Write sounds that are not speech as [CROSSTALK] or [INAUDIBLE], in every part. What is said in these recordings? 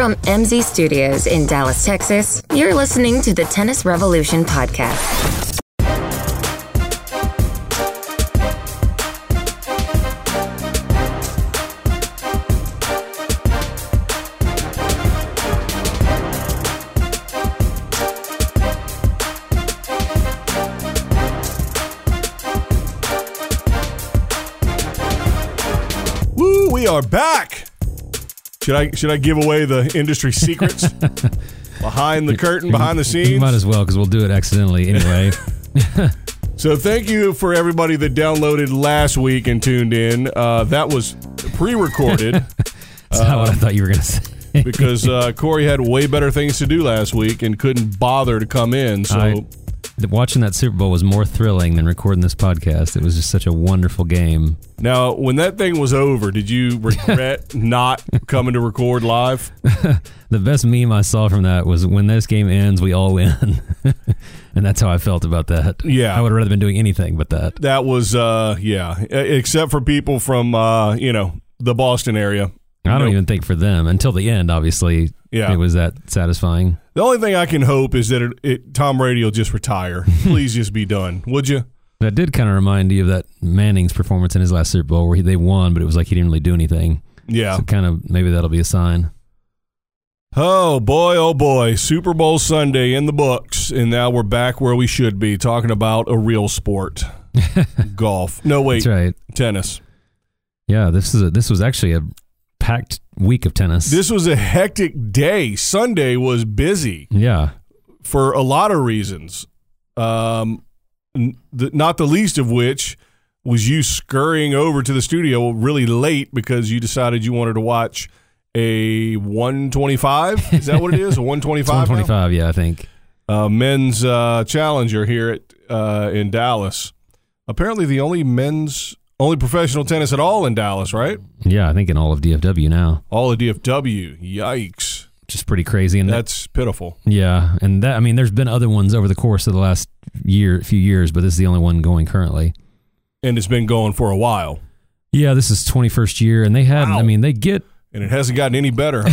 From MZ Studios in Dallas, Texas, you're listening to the Tennis Revolution podcast. We are back. Should I should I give away the industry secrets [LAUGHS] behind the curtain, behind the scenes? You might as well because we'll do it accidentally anyway. [LAUGHS] [LAUGHS] So thank you for everybody that downloaded last week and tuned in. Uh, that was pre-recorded That's not what I thought you were going to say. because uh, Corey had way better things to do last week and couldn't bother to come in. So I- Watching that Super Bowl was more thrilling than recording this podcast. It was just such a wonderful game. now, when that thing was over, did you regret [LAUGHS] not coming to record live? [LAUGHS] The best meme I saw from that was when this game ends, we all win. [LAUGHS] and that's how I felt about that. Yeah. I would have rather been doing anything but that. That was uh, yeah, except for people from uh, you know the Boston area. I don't Nope. even think for them until the end, obviously. Yeah. It was that satisfying. The only thing I can hope is that it, it, Tom Brady will just retire. [LAUGHS] Please just be done, would you? That did kind of remind you of that Manning's performance in his last Super Bowl where he, they won, but it was like he didn't really do anything. Yeah. So kind of maybe that'll be a sign. Oh boy, oh boy, Super Bowl Sunday in the books, and now we're back where we should be, talking about a real sport, [LAUGHS] golf. No, wait, That's right. tennis. Yeah, this is a, this was actually a packed week of tennis. This was a hectic day. Sunday was busy yeah, for a lot of reasons. Um, the, not the least of which was you scurrying over to the studio really late because you decided you wanted to watch a 125. Is that what it is? A [LAUGHS] 125? it's now? 125. Yeah, I think. uh, men's uh, challenger here at uh, in Dallas. Apparently, the only men's only professional tennis at all in Dallas, right? Yeah, I think in all of DFW now, All of DFW. Yikes, which is pretty crazy. And that's pitiful. yeah, and that I mean, there's been other ones over the course of the last year, few years, but this is the only one going currently. And it's been going for a while, Yeah, this is 21st year, and they had. Wow. I mean, they get and it hasn't gotten any better.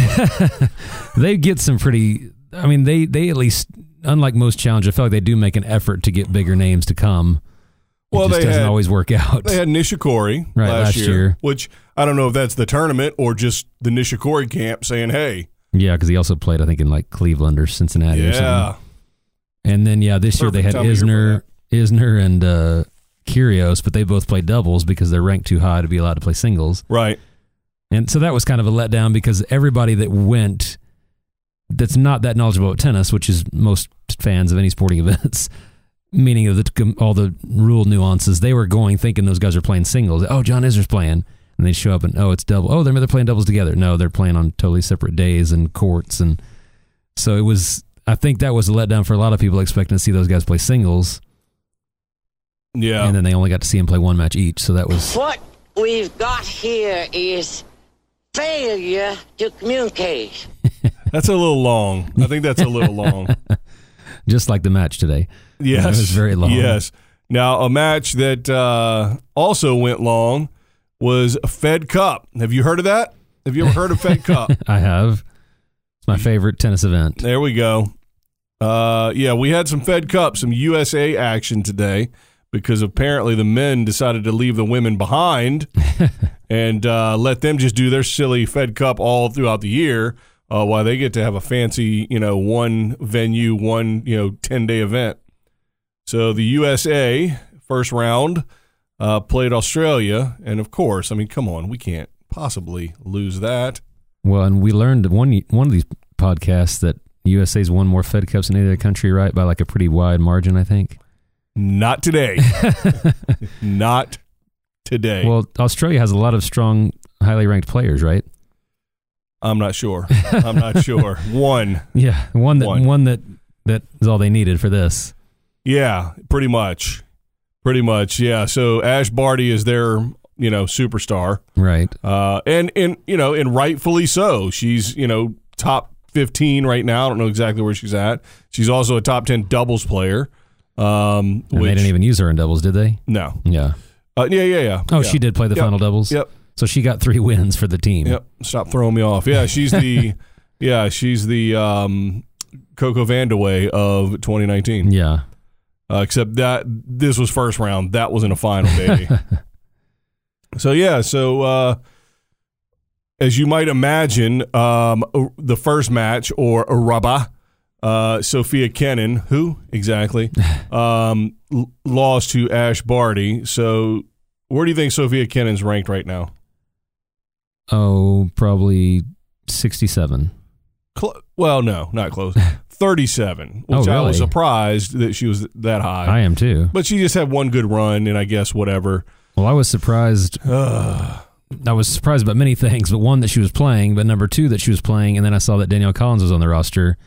[LAUGHS] they get some pretty. I mean, they they at least, unlike most challengers, I feel like they do make an effort to get bigger names to come. It Well, just they doesn't had- always work out. they had Nishikori Right, last, last year, year. which I don't know if that's the tournament or just the Nishikori camp saying, "Hey, yeah, because he also played, I think, in like Cleveland or Cincinnati or something. yeah, And then yeah, this year they had time of year Isner, Isner and uh, Kyrgios, but they both played doubles because they're ranked too high to be allowed to play singles. right, And so that was kind of a letdown because everybody that went that's not that knowledgeable about tennis, which is most fans of any sporting [LAUGHS] events, meaning of the, all the rule nuances, they were going thinking those guys are playing singles. Oh, John Isner's playing. And they show up and, oh, it's double. Oh, they're, they're playing doubles together. No, they're playing on totally separate days and courts. And so it was, I think that was a letdown for a lot of people expecting to see those guys play singles. yeah." And then they only got to see them play one match each. So that was, What we've got here is failure to communicate. [LAUGHS] that's a little long. I think that's a little long. [LAUGHS] just like the match today. Yes, It was very long. Yes. Now, a match that uh, also went long was Fed Cup. Have you heard of that? Have you ever heard of Fed Cup? [LAUGHS] I have. It's my favorite tennis event. There we go. Uh, yeah, we had some Fed Cup, some USA action today because apparently the men decided to leave the women behind [LAUGHS] and uh, let them just do their silly Fed Cup all throughout the year uh, while they get to have a fancy, you know, one venue, one, you know, 10 day event. So the USA first round uh, played Australia. And of course, I mean, come on, we can't possibly lose that. Well, and we learned one one of these podcasts that USA's won more Fed Cups than any other country, right? By like a pretty wide margin, I think. Not today. [LAUGHS] Not today. Well, Australia has a lot of strong, highly ranked players, right? I'm not sure. I'm not sure. [LAUGHS] One. Yeah, one that One. one, that that is all they needed for this. Yeah, pretty much. Pretty much. Yeah. So Ash Barty is their, you know, superstar. Right. Uh and and you know, and rightfully so. She's, you know, top 15 right now. I don't know exactly where she's at. She's also a top 10 doubles player. Um And which they didn't even use her in doubles, did they? No. Yeah. Uh, yeah, yeah, yeah. Oh, Yeah. she did play the Yep. final doubles. Yep. So she got three [LAUGHS] wins for the team. Yep. Stop throwing me off. Yeah, she's the [LAUGHS] Yeah, she's the um, Coco Vandeweghe of 2019. Yeah. Uh, except that this was first round. That wasn't a final, baby. [LAUGHS] so yeah, so uh, as you might imagine, um, the first match or rubber, uh, Sofia Kenin, who exactly, [LAUGHS] um, l- lost to Ash Barty. So where do you think Sofia Kenin's ranked right now? Oh, probably 67. Cl- well, no, not close. [LAUGHS] 37, Oh, which I was surprised that she was that high. I am too. but she just had one good run, and I guess whatever. Well, I was surprised. [SIGHS] I was surprised about many things, but one that she was playing, but number two that she was playing, and then I saw that Danielle Collins was on the roster.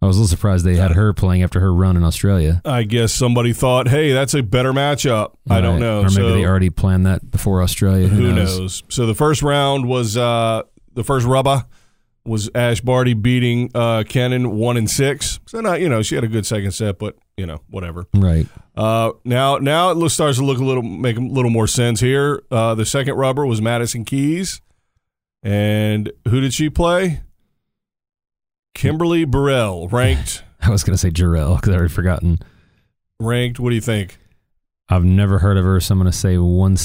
I was a little surprised they had her playing after her run in Australia. I guess somebody thought, hey, that's a better matchup. I don't know. Or maybe So, they already planned that before Australia. Who, who knows? So the first round was uh, the first rubber was Ash Barty beating uh, Kenin one and six. So not you know she had a good second set, but you know whatever. Right. Uh, now now it looks, starts to look a little make a little more sense here. Uh, the second rubber was Madison Keys, and who did she play? Kimberly Birrell, ranked [LAUGHS] I was going to say Jarrell because I already forgotten. ranked. What do you think? I've never heard of her, so I'm going to say one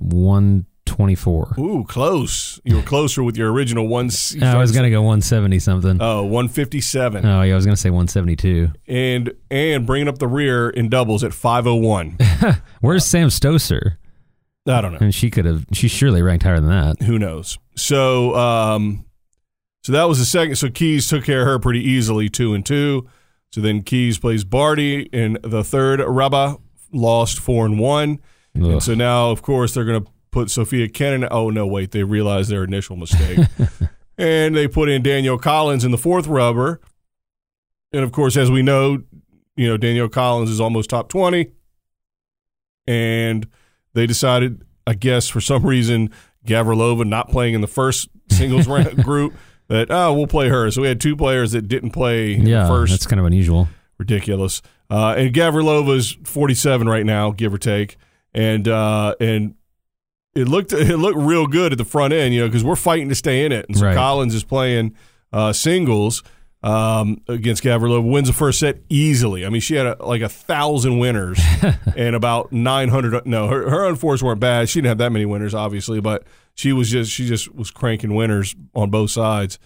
one twenty four. Ooh, close. You were closer with your original one. [LAUGHS] I was going to go one seventy something. Oh, 157. oh yeah, I was going to say one seventy two. and and bringing up the rear in doubles at 501. [LAUGHS] Where's Sam Stosur? I don't know. And she could have. She surely ranked higher than that. Who knows? So um so that was the second so Keys took care of her pretty easily 2 and 2. So then Keys plays Barty in the third rubber lost 4 and 1. Ugh. And so now of course they're going to put Sofia Kenin oh no wait, they realized their initial mistake. [LAUGHS] and they put in Danielle Collins in the fourth rubber. And of course, as we know, you know, Danielle Collins is almost top 20. And they decided, I guess, for some reason, Gavrilova not playing in the first singles [LAUGHS] group, that, oh, we'll play her. So we had two players that didn't play yeah, first. that's kind of unusual. ridiculous. Uh, and Gavrilova's 47 right now, give or take. And, uh, and, it looked it looked real good at the front end, you know, because we're fighting to stay in it. And so Right. Collins is playing uh, singles um, against Gavrilova, wins the first set easily. I mean, she had a, like a thousand winners [LAUGHS] and about nine hundred. No, her her unforced weren't bad. She didn't have that many winners, obviously, but she was just she just was cranking winners on both sides.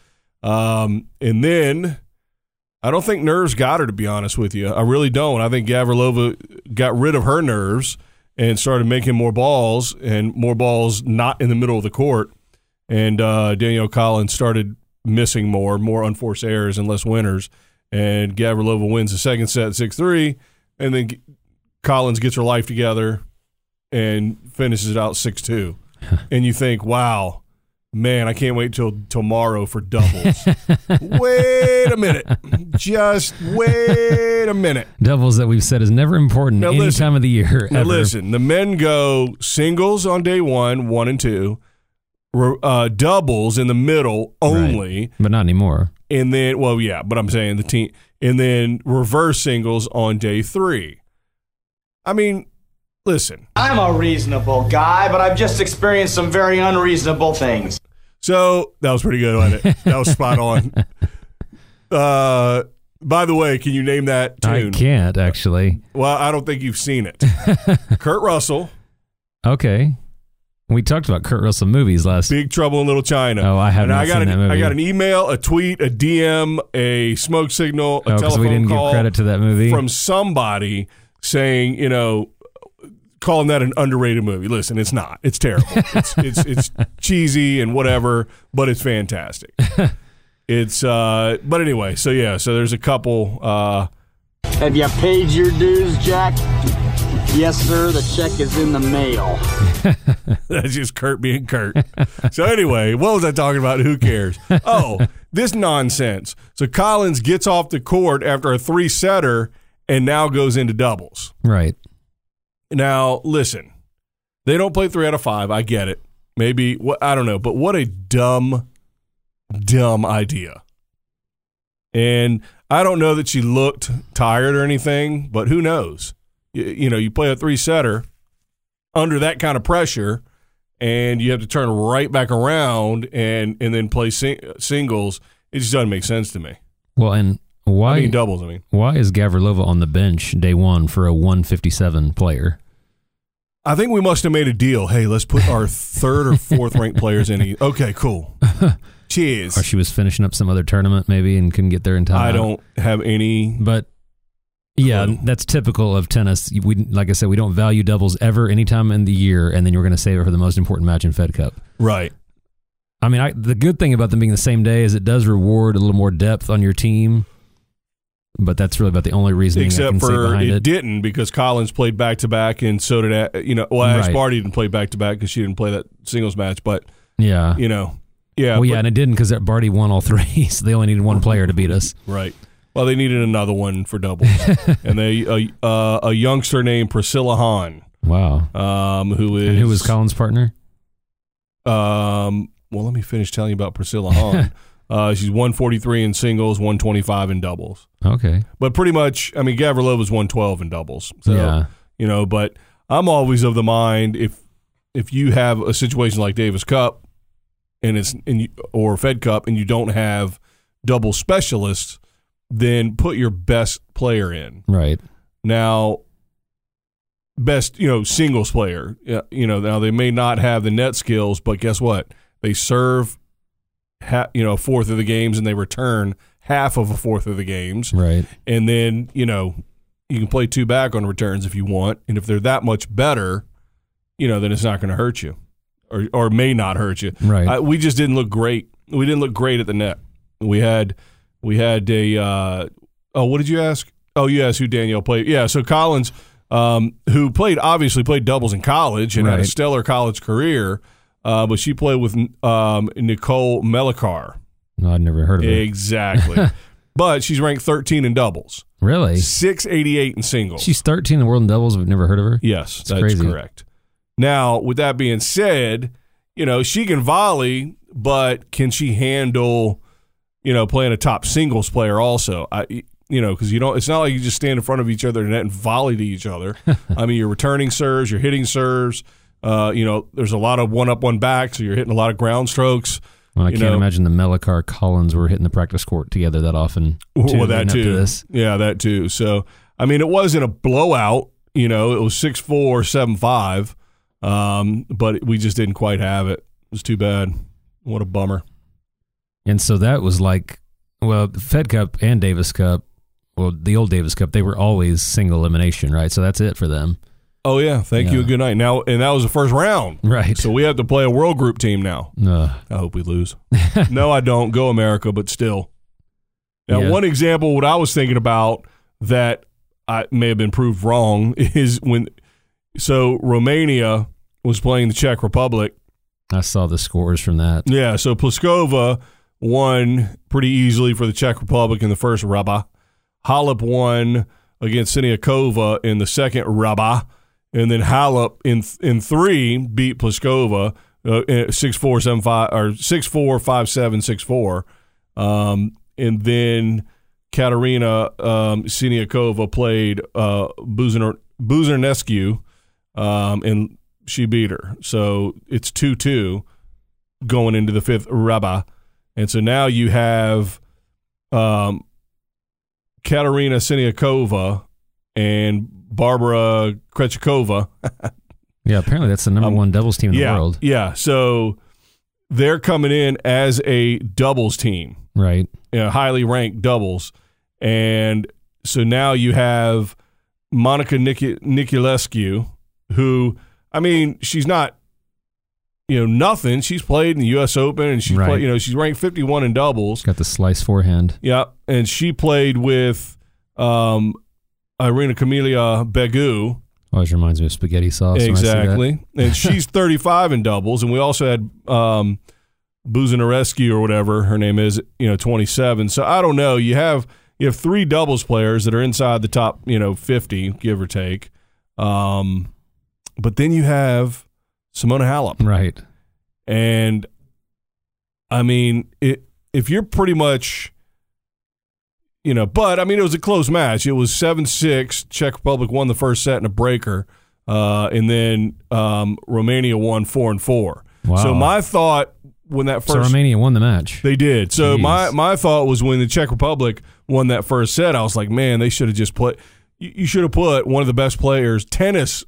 Um, and then I don't think nerves got her to be honest with you. I really don't. I think Gavrilova got rid of her nerves and started making more balls and more balls not in the middle of the court. And uh, Danielle Collins started missing more, more unforced errors and less winners. And Gavrilova wins the second set six three, and then G- Collins gets her life together and finishes it out six two. [LAUGHS] and you think, wow. Man, I can't wait till tomorrow for doubles. [LAUGHS] wait a minute. Just wait a minute. Doubles that we've said is never important Now any listen. time of the year. Now ever. listen, the men go singles on day one, one and two, uh, doubles in the middle only, but not anymore. and then well, yeah, but I'm saying the team, and then reverse singles on day three. I mean, listen. I'm a reasonable guy, but I've just experienced some very unreasonable things. So that was pretty good, wasn't it? That was spot on. [LAUGHS] Uh, by the way, can you name that tune? I can't actually. Well, I don't think you've seen it. [LAUGHS] Kurt Russell, Okay, we talked about Kurt Russell movies last. Big Trouble in Little China. Oh, I haven't. I got seen an, that movie. I got an email, a tweet, a DM, a smoke signal, a Oh, because telephone we didn't call give credit to that movie. from somebody saying, you know, calling that an underrated movie. Listen, it's not. It's terrible. it's, [LAUGHS] it's it's cheesy and whatever, but it's fantastic. [LAUGHS] It's uh, but anyway, so yeah, so there's a couple. Uh, Have you paid your dues, Jack? Yes, sir. The check is in the mail. [LAUGHS] That's just Kurt being Kurt. so anyway, what was I talking about? Who cares? Oh, this nonsense. So Collins gets off the court after a three setter and now goes into doubles. right. Now listen, they don't play three out of five. I get it. Maybe I don't know, but what a dumb, dumb idea. And I don't know that she looked tired or anything, but who knows? You, you know, you play a three setter under that kind of pressure, and you have to turn right back around and and then play sing- singles. It just doesn't make sense to me. Well, and why I mean doubles. I mean, why is Gavrilova on the bench day one for a 157 player? I think we must have made a deal. Hey, let's put our [LAUGHS] third or fourth ranked players in. Okay, cool. [LAUGHS] Cheers. Or she was finishing up some other tournament maybe and couldn't get there in time. I don't have any. But yeah, Clue. that's typical of tennis. We like I said, we don't value doubles ever any time in the year, and then you're going to save it for the most important match in Fed Cup. Right. I mean, I, the good thing about them being the same day is it does reward a little more depth on your team. But that's really about the only reasoning I Except can for it, it. didn't because Collins played back to back, and so did A- you know. Well, Ash Right. Barty didn't play back to back because she didn't play that singles match. But yeah. you know, yeah. well, yeah, and it didn't because Barty won all three, [LAUGHS] so they only needed one player to beat us. Right. Well, they needed another one for doubles, [LAUGHS] and they a, uh, a youngster named Priscilla Hon, Wow. um, who is And who was Collins' partner? Um, well, let me finish telling you about Priscilla Hon. [LAUGHS] uh, she's 143 in singles, 125 in doubles. Okay. But pretty much, I mean, Gavrilova's 112 in doubles. So, yeah. you know, but I'm always of the mind if if you have a situation like Davis Cup and it's and you, or Fed Cup and you don't have double specialists, then put your best player in. Right. Now, best you know singles player. You know now they may not have the net skills, but guess what? They serve, ha- you know, a fourth of the games and they return half of a fourth of the games, Right. and then you know you can play two back on returns if you want, and if they're that much better, you know, then it's not going to hurt you, or or may not hurt you. Right. I, we just didn't look great. We didn't look great at the net. We had we had a uh, oh, what did you ask? Oh, you asked who Danielle played. Yeah, so Collins, um, who played obviously played doubles in college and had a stellar college career, uh, but she played with um, Nicole Melichar. No, I'd never heard of it. Exactly. [LAUGHS] but she's ranked 13 in doubles, Really? 688 in singles. She's 13 in the world in doubles. We've never heard of her. Yes, That's that's crazy. correct. Now, with that being said, you know, she can volley, but can she handle, you know, playing a top singles player also? I you know, because you don't it's not like you just stand in front of each other and volley to each other. [LAUGHS] I mean, you're returning serves, you're hitting serves, uh, you know, there's a lot of one up, one back, so you're hitting a lot of ground strokes. Well, I can't know- imagine the Melichar Collins were hitting the practice court together that often. Too, well, that to too. this. Yeah, that too. So, I mean, it wasn't a blowout. You know, it was six four, seven five, um, but we just didn't quite have it. It was too bad. What a bummer. And so that was like, well, the Fed Cup and Davis Cup, well, the old Davis Cup, they were always single elimination, right? So that's it for them. Oh yeah, thank you. Good night. Now, and that was the first round. Right. So we have to play a world group team now. Ugh. I hope we lose. [LAUGHS] no, I don't. Go America, but still. Now, Yeah. one example, what I was thinking about that I may have been proved wrong [LAUGHS] is when. So Romania was playing the Czech Republic. I saw the scores from that. Yeah, so Pliskova won pretty easily for the Czech Republic in the first rubber. Halep won against Siniakova in the second rubber, and then Halep in in three beat Pliskova uh, six four seven five or six four five seven six four, um, and then Katerina um, Siniakova played uh, Buzarnescu, um, and she beat her. So it's two two going into the fifth rubber. And so now you have um, Katerina Siniakova and Barbara Krejcikova. [LAUGHS] Yeah, apparently that's the number Um, one doubles team in yeah, the world. yeah. So they're coming in as a doubles team, Right. you know, highly ranked doubles, and so now you have Monica Nik- Niculescu, who I mean, she's not. You know nothing. She's played in the U.S. Open, and she's Right. played. You know she's ranked 51 in doubles. Got the slice forehand. Yeah, and she played with um, Irina Camelia Begu. Always reminds me of spaghetti sauce. when I see that. exactly, [LAUGHS] and she's 35 in doubles. And we also had um, Buzinarescu or whatever her name is, you know, 27. So I don't know. You have you have three doubles players that are inside the top, you know, 50, give or take. Um, but then you have Simona Halep. Right. And I mean, it, if you're pretty much, you know, but I mean, it was a close match. It was 7 6. Czech Republic won the first set in a breaker. Uh, and then um, Romania won 4 and 4. Wow. So my thought when that first So Romania won the match. they did. So Jeez. my my thought was when the Czech Republic won that first set, I was like, man, they should have just put. You, you should have put one of the best players, tennis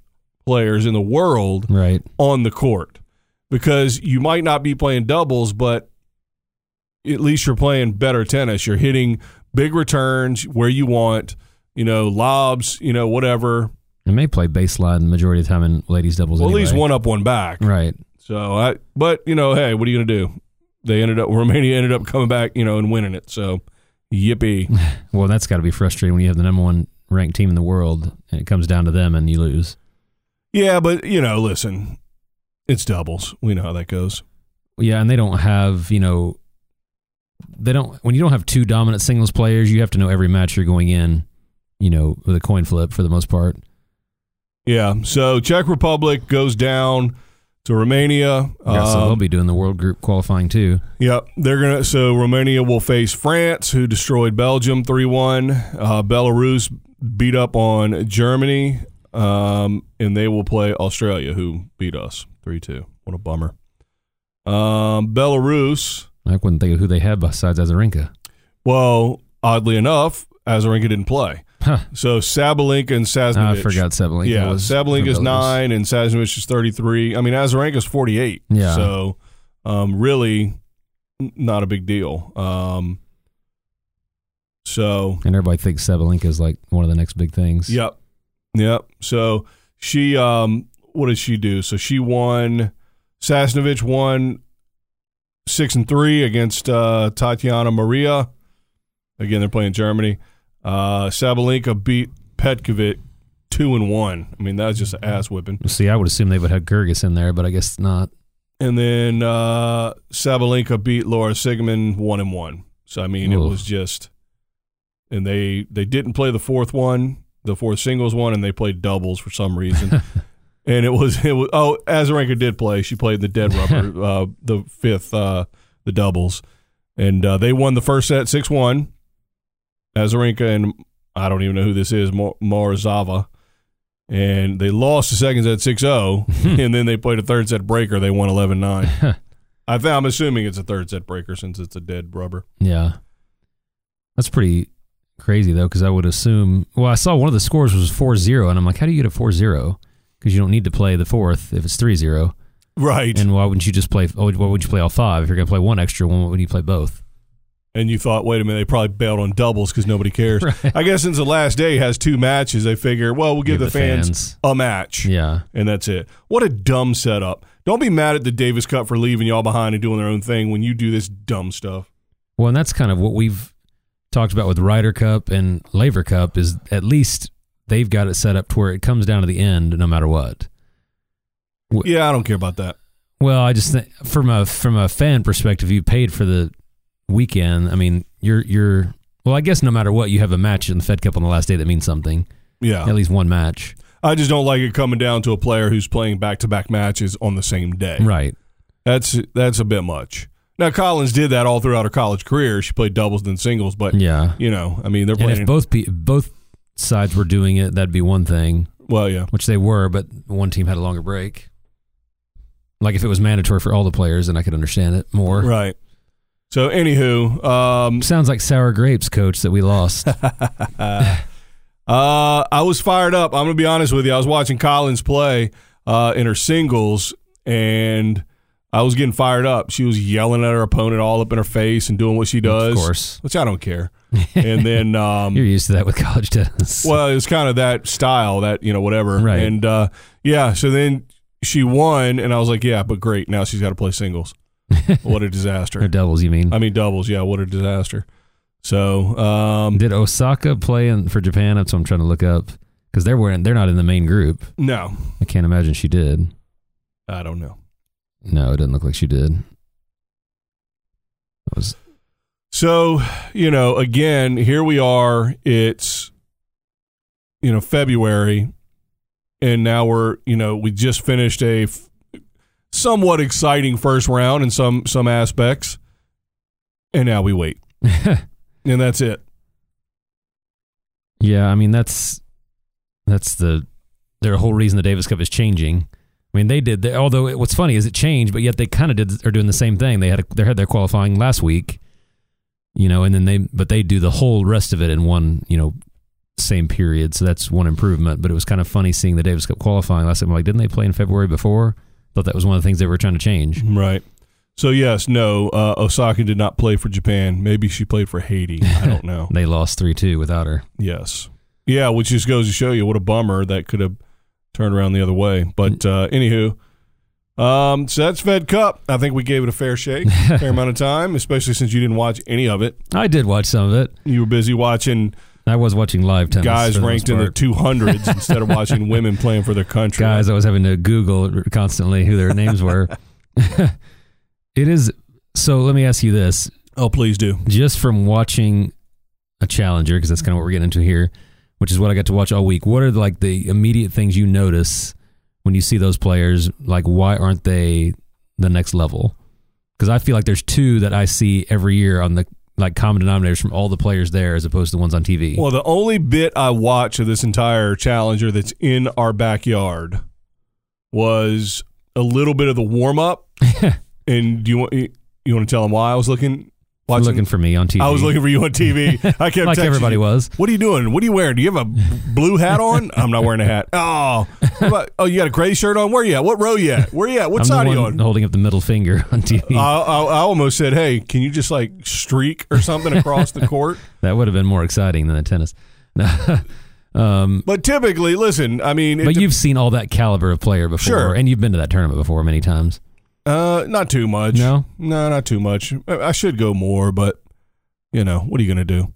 players in the world, right. on the court because you might not be playing doubles, but at least you're playing better tennis. You're hitting big returns where you want, you know, lobs, you know, whatever. And may play baseline the majority of the time in ladies doubles. Well, anyway. at least one up, one back. Right. So I, but you know, hey, what are you gonna do? They ended up [LAUGHS] Romania ended up coming back, you know, and winning it. So yippee. [LAUGHS] Well, that's got to be frustrating when you have the number one ranked team in the world and it comes down to them and you lose. yeah, but you know, listen, it's doubles. We know how that goes. Yeah, and they don't have, you know, they don't, when you don't have two dominant singles players, you have to know every match you're going in, you know, with a coin flip for the most part. Yeah. So Czech Republic goes down to Romania. Yeah, so they'll Um, be doing the world group qualifying too. Yep, they're gonna. So Romania will face France, who destroyed Belgium three one. Uh, Belarus beat up on Germany, um, and they will play Australia, who beat us three two. What a bummer. Um, Belarus. I couldn't think of who they had besides Azarenka. Well, oddly enough, Azarenka didn't play. Huh. So Sabalenka and Sasnovich. I forgot Sabalenka. Yeah, was from Belarus. nine and Sasnovich is thirty three. I mean, Azarenka is forty eight. Yeah. So, um, really, not a big deal. Um, so And everybody thinks Sabalenka is like one of the next big things. yep, yep. So she, um, what did she do? So she won. Sasnovich won six and three against uh, Tatiana Maria. Again, they're playing Germany. Uh, Sabalenka beat Petkovic two and one. I mean, that was just an ass whipping. See, I would assume they would have Goerges in there, but I guess not. And then uh, Sabalenka beat Laura Siegemund one and one. So I mean, it was just, and they they didn't play the fourth one, the fourth singles one, and they played doubles for some reason. [LAUGHS] and it was it was oh Azarenka did play. She played the dead rubber, [LAUGHS] uh, the fifth, uh, the doubles, and uh, they won the first set six one. Azarenka and I don't even know who this is, Mor- Morozova. And they lost the second set 6 0, [LAUGHS] and then they played a third set breaker. They won 11 9. [LAUGHS] I th- I'm assuming it's a third set breaker since it's a dead rubber. Yeah. That's pretty crazy, though, because I would assume. Well, I saw one of the scores was 4 0, and I'm like, how do you get a 4 0? Because you don't need to play the fourth if it's 3 0. Right. And why wouldn't you just play? Oh, why would you play all five? If you're going to play one extra one, why would you play both? And you thought, wait a minute, they probably bailed on doubles because nobody cares. [LAUGHS] Right. I guess since the last day has two matches, they figure, well, we'll give, Give the, the fans, fans. a match. Yeah. And that's it. What a dumb setup. Don't be mad at the Davis Cup for leaving y'all behind and doing their own thing when you do this dumb stuff. Well, and that's kind of what we've talked about with Ryder Cup and Laver Cup is at least they've got it set up to where it comes down to the end no matter what. Yeah, I don't care about that. Well, I just think from a from a fan perspective, you paid for the weekend. I mean, you're you're well, I guess no matter what, you have a match in the Fed Cup on the last day that means something. Yeah. At least one match. I just don't like it coming down to a player who's playing back to back matches on the same day. Right. That's that's a bit much. Now Collins did that all throughout her college career. She played doubles then singles, but Yeah. you know, I mean, they're And playing. if both both sides were doing it, that'd be one thing, well, yeah, which they were, but one team had a longer break. Like if it was mandatory for all the players, then I could understand it more. right. So, anywho, um, Sounds like sour grapes, coach, that we lost. [LAUGHS] uh, I was fired up. I'm gonna be honest with you. I was watching Collins play uh, in her singles, and I was getting fired up. She was yelling at her opponent all up in her face and doing what she does, of course. which I don't care. [LAUGHS] And then, um, You're used to that with college tennis. Well, it was kind of that style, that you know, whatever. Right. And uh, yeah, so then she won, and I was like, yeah, but great. Now she's got to play singles. [LAUGHS] what a or disaster. doubles, you mean? I mean doubles. Yeah, what a disaster. So um, Did Osaka play in, for Japan? That's what I'm trying to look up because they're wearing, they're not in the main group. no, I can't imagine she did. I don't know. No, it doesn't look like she did. That was So you know, again, here we are. It's you know February, and now we're you know we just finished a f- somewhat exciting first round in some some aspects, and now we wait, [LAUGHS] and that's it. yeah. I mean, that's that's the the whole reason the Davis Cup is changing. I I mean, they did. They, although it, what's funny is it changed, but yet they kind of did are doing the same thing. They had a, they had their qualifying last week, you know, and then they but they do the whole rest of it in one you know same period. So that's one improvement. But it was kind of funny seeing the Davis Cup qualifying last time. Like, didn't they play in February before? Thought that was one of the things they were trying to change. Right. So yes, no, uh, Osaka did not play for Japan. Maybe she played for Haiti. I don't [LAUGHS] know. They lost three two without her. yes. Yeah, which just goes to show you what a bummer that could have turned around the other way. But uh, anywho, um, so that's Fed Cup. I think we gave it a fair shake, [LAUGHS] fair amount of time, especially since you didn't watch any of it. I did watch some of it. You were busy watching I was watching live tennis. guys ranked in the two hundreds [LAUGHS] instead of watching women playing for their country. guys. I was having to Google constantly who their names were. [LAUGHS] it is so. Let me ask you this: oh, please do. just from watching a challenger, because that's kind of what we're getting into here, which is what I got to watch all week. What are like the immediate things you notice when you see those players? Like, why aren't they the next level? Because I feel like there's two that I see every year on the like common denominators from all the players there, as opposed to the ones on TV. Well, the only bit I watch of this entire challenger that's in our backyard was a little bit of the warm up. [LAUGHS] and do you want you want to tell them why I was looking watching? looking for me on TV. I was looking for you on TV. [LAUGHS] I kept like everybody you, was. What are you doing? What are you wearing? Do you have a blue hat on? I'm not wearing a hat. Oh, about- oh, you got a gray shirt on? Where you at? What row you at? Where you at? What I'm side are you on? holding up the middle finger on TV. I, I, I almost said, "Hey, can you just like streak or something across the court?" [LAUGHS] that would have been more exciting than the tennis. [LAUGHS] um, But typically, listen, I mean, but de- you've seen all that caliber of player before, Sure. and you've been to that tournament before many times. Uh, not too much. No? no, not too much. I should go more, but you know, what are you going to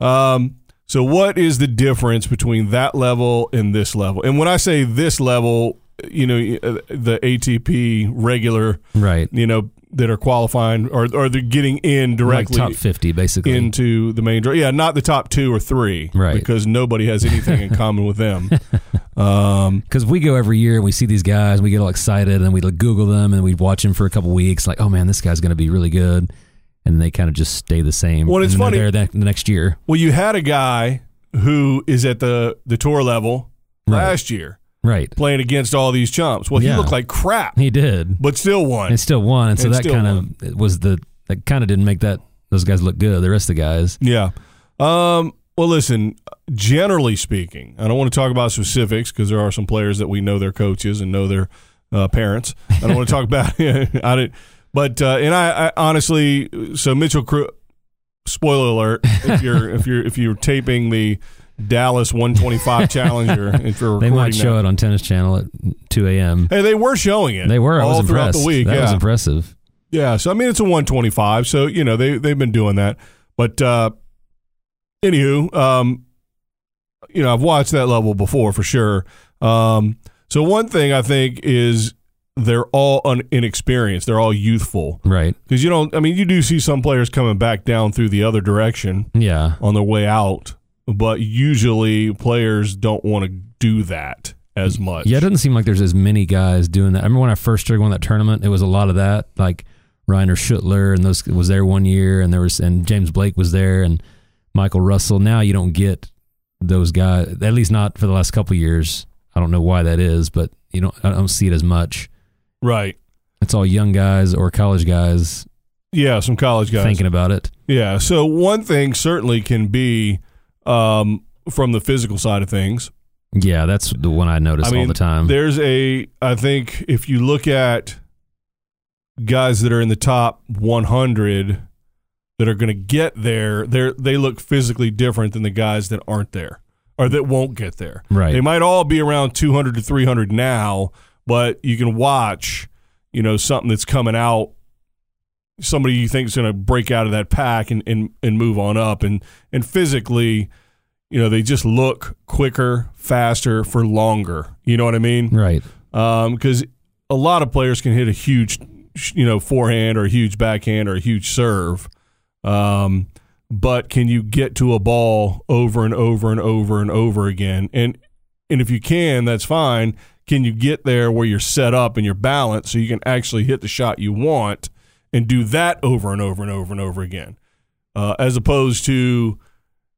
do? Um, so what is the difference between that level and this level? And when I say this level, you know, uh, the ATP regular, Right. you know, that are qualifying or or they're getting in directly like top 50, basically. into the main draw. Yeah, not the top two or three, Right. Because nobody has anything in [LAUGHS] common with them. [LAUGHS] Um, Because we go every year and we see these guys, and we get all excited, and we like, Google them, and we watch them for a couple weeks. Like, oh man, this guy's going to be really good, and they kind of just stay the same. Well, it's and funny- They're there the, the next year, well, you had a guy who is at the the tour level Right. last year right? playing against all these chumps. Well, he looked like crap, He did, but still won. and still won, and so And that kind of was the that kind of didn't make that those guys look good. The rest of the guys, Yeah. Um, well, listen, generally speaking, I don't want to talk about specifics because there are some players that we know their coaches and know their uh, parents. I don't want to [LAUGHS] talk about I didn't, but uh, and I, I honestly, so Mitchell, Cru- spoiler alert, if you're if you're if you're taping the Dallas 125 [LAUGHS] Challenger, if you're they might show that- it on Tennis Channel at two a.m. Hey, they were showing it. They were. I all was throughout impressed. the week. that yeah, was impressive. Yeah, so I mean it's a 125, so you know they they've been doing that. But uh anywho, um you know, I've watched that level before for sure. Um so one thing I think is they're all un- inexperienced. They're all youthful. Right? Cuz you don't I mean you do see some players coming back down through the other direction Yeah. on their way out, but usually players don't want to do that as much. Yeah, it doesn't seem like there's as many guys doing that. I remember when I first started going to that tournament, it was a lot of that. Like Rainer Schuttler and those was there one year, and there was and James Blake was there, and Michael Russell. Now you don't get those guys, at least not for the last couple of years. I don't know why that is, but you don't. I don't see it as much. Right. It's all young guys or college guys Yeah, some college guys. thinking about it. Yeah. So one thing certainly can be um, from the physical side of things. Yeah, that's the one I notice I mean, all the time. There's a. I think if you look at guys that are in the top 100 that are going to get there, they they look physically different than the guys that aren't there or that won't get there. Right. They might all be around 200 to 300 now, but you can watch, you know, something that's coming out somebody you think is going to break out of that pack and, and, and move on up. And and physically you know they just look quicker faster for longer. You know what i mean? Right. because a lot of players can hit a huge you know forehand or a huge backhand or a huge serve. Um, but can you get to a ball over and over and over and over again? And and if you can that's fine. Can you get there where you're set up and you're balanced so you can actually hit the shot you want and do that over and over and over and over again uh, as opposed to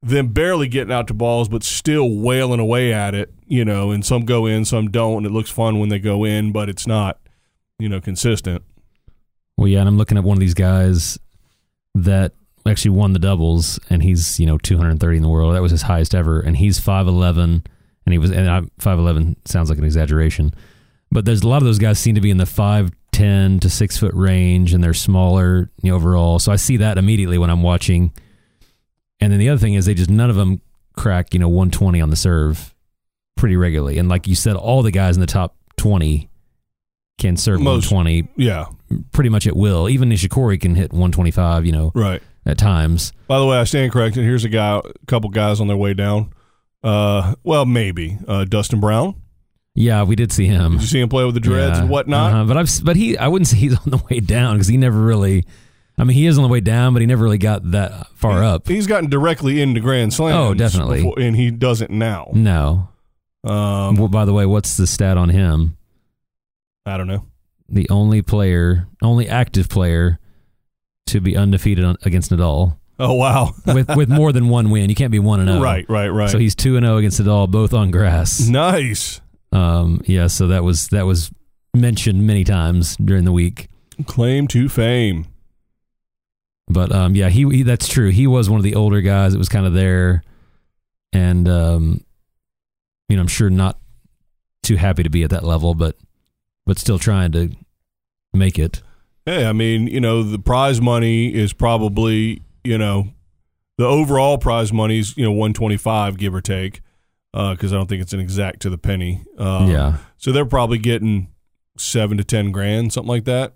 them barely getting out to balls, but still wailing away at it. You know, and some go in, some don't, and it looks fun when they go in, but it's not, you know, consistent. Well, yeah, and I'm looking at one of these guys that actually won the doubles, and he's you know 230 in the world. That was his highest ever, and he's 5'11, and he was and I, 5'11 sounds like an exaggeration, but there's a lot of those guys seem to be in the 5'10 to six foot range, and they're smaller you know, overall. So I see that immediately when I'm watching. And then the other thing is they just none of them crack you know 120 on the serve pretty regularly, and like you said, all the guys in the top 20 can serve Most. 120 Yeah, pretty much at will. Even Nishikori can hit 125, you know, right. at times. By the way, I stand corrected. Here's a guy, a couple guys on their way down. Uh, well, maybe uh, Dustin Brown. Yeah, we did see him. Did you see him play with the dreads Yeah. and whatnot? Uh-huh. But I've but he I wouldn't [LAUGHS] say he's on the way down because he never really. I mean, he is on the way down, but he never really got that far up. He's gotten directly into Grand Slams. Oh, definitely. before- and he doesn't now. No. Um, Well, by the way, what's the stat on him? I don't know. The only player, only active player to be undefeated on, against Nadal Oh wow! [LAUGHS] with with more than one win. You can't be one and zero. Right, right, right. So he's two and zero against Nadal, both on grass. nice Um, yeah. So that was that was mentioned many times during the week. claim to fame. But um, yeah, he, he that's true. He was one of the older guys It was kind of there, and um, you know, I'm sure not too happy to be at that level, but but still trying to make it. Hey, I mean, you know, the prize money is probably, you know, the overall prize money is, you know, 125 give or take, because I don't think it's an exact to the penny. Uh, yeah, So they're probably getting seven to 10 grand, something like that.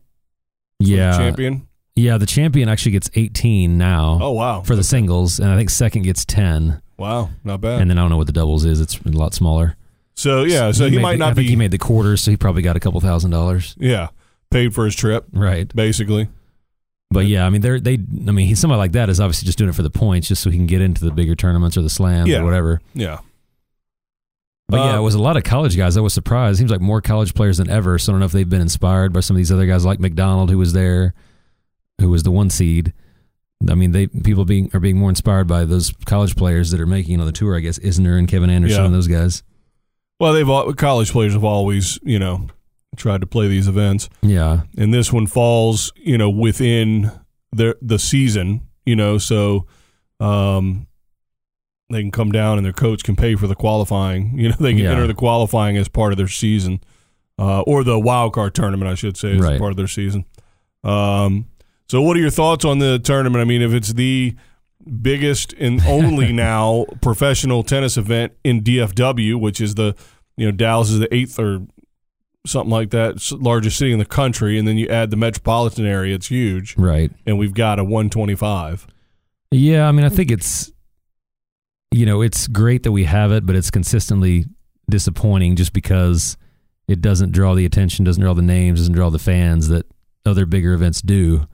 yeah, champion. yeah. The champion actually gets 18 now Oh, wow. for the singles, and I think second gets 10, wow. Not bad. and then I don't know what the doubles is. It's a lot smaller. so, yeah, so he, made might not I think be, he made the quarters, so he probably got a couple thousand dollars. yeah, paid for his trip, Right. basically. But yeah, I mean, they're they. I mean, he's somebody like that is obviously just doing it for the points, just so he can get into the bigger tournaments or the slams Yeah. or whatever. Yeah. But yeah, Uh, it was a lot of college guys. I was surprised. It seems like more college players than ever. So I don't know if they've been inspired by some of these other guys like McDonald, who was there, who was the one seed. I mean, they people being are being more inspired by those college players that are making on the tour. I guess Isner and Kevin Anderson Yeah. and those guys. Well, they've all, college players have always, you know, tried to play these events. Yeah, and this one falls, you know, within the the season, you know, so um, they can come down and their coach can pay for the qualifying. [LAUGHS] You know, they can Yeah. enter the qualifying as part of their season, uh, or the wild card tournament, I should say, as Right. part of their season. Um, so, what are your thoughts on the tournament? I mean, if it's the biggest and [LAUGHS] only now professional tennis event in DFW, which is the you know Dallas is the eighth or something like that largest city in the country, and then you add the metropolitan area, it's huge, right. and we've got a 125. Yeah, I mean, I think it's you know it's great that we have it, but it's consistently disappointing just because it doesn't draw the attention, doesn't draw the names, doesn't draw the fans that other bigger events do.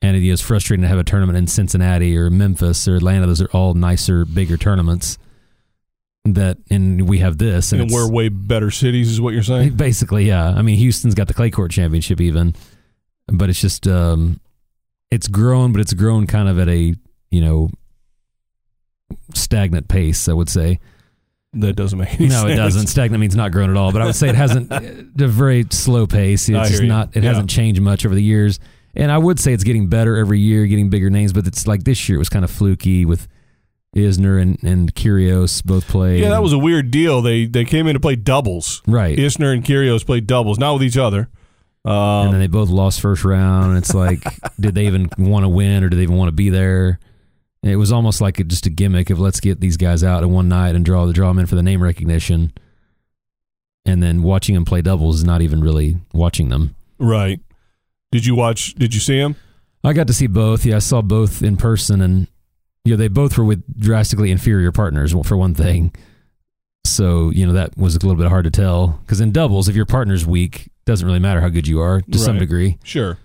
And it is frustrating to have a tournament in Cincinnati or Memphis or Atlanta. Those are all nicer, bigger tournaments. That and we have this, and, And, we're way better cities, is what you're saying? [LAUGHS] Basically, yeah. I mean, Houston's got the clay court championship even, but it's just um, it's grown, but it's grown kind of at a you know stagnant pace. I would say. That doesn't make any no, sense. it doesn't. Stagnant means not grown at all. But I would say it hasn't [LAUGHS] a very slow pace. I It's just hear you. not. It Yeah. hasn't changed much over the years. And I would say it's getting better every year, getting bigger names. But it's like this year it was kind of fluky with Isner and and Kyrgios both played. Yeah, that was a weird deal. They they came in to play doubles. right. Isner and Kyrgios played doubles, not with each other. and Um, then they both lost first round. And it's like, [LAUGHS] did they even want to win or did they even want to be there? It was almost like a, just a gimmick of let's get these guys out in one night and draw the draw them in for the name recognition. And then watching them play doubles is not even really watching them. right. Did you watch? Did you see him? I got to see both. Yeah, I saw both in person, and yeah, they both were with drastically inferior partners for one thing. So you know that was a little bit hard to tell because in doubles, if your partner's weak, doesn't really matter how good you are to some degree. Sure.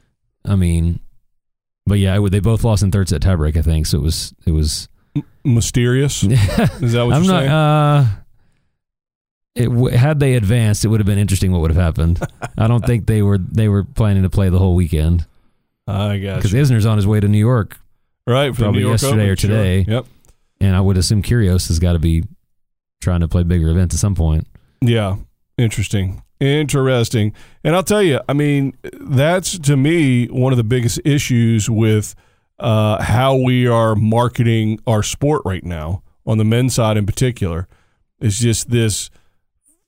I mean, but yeah, would- they both lost in third set tiebreak. I think so. It was it was. Mysterious. [LAUGHS] Is that what I'm you're not. saying? Uh, it w- had they advanced, it would have been interesting. What would have happened? I don't think they were they were planning to play the whole weekend I guess. because Isner's on his way to New York. Right, Probably the New York yesterday Open, or sure. today. Yep. and I would assume Kyrgios has got to be trying to play bigger events at some point. Yeah, interesting. Interesting. And I'll tell you, I mean, that's to me one of the biggest issues with uh, how we are marketing our sport right now, on the men's side in particular, is just this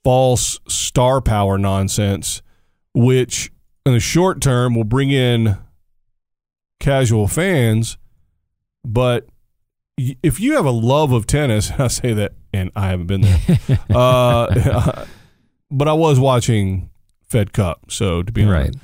false star power nonsense, which in the short term will bring in casual fans. But if you have a love of tennis, [LAUGHS] I say that, and I haven't been there. [LAUGHS] uh, [LAUGHS] but I was watching Fed Cup, so to be Right. honest,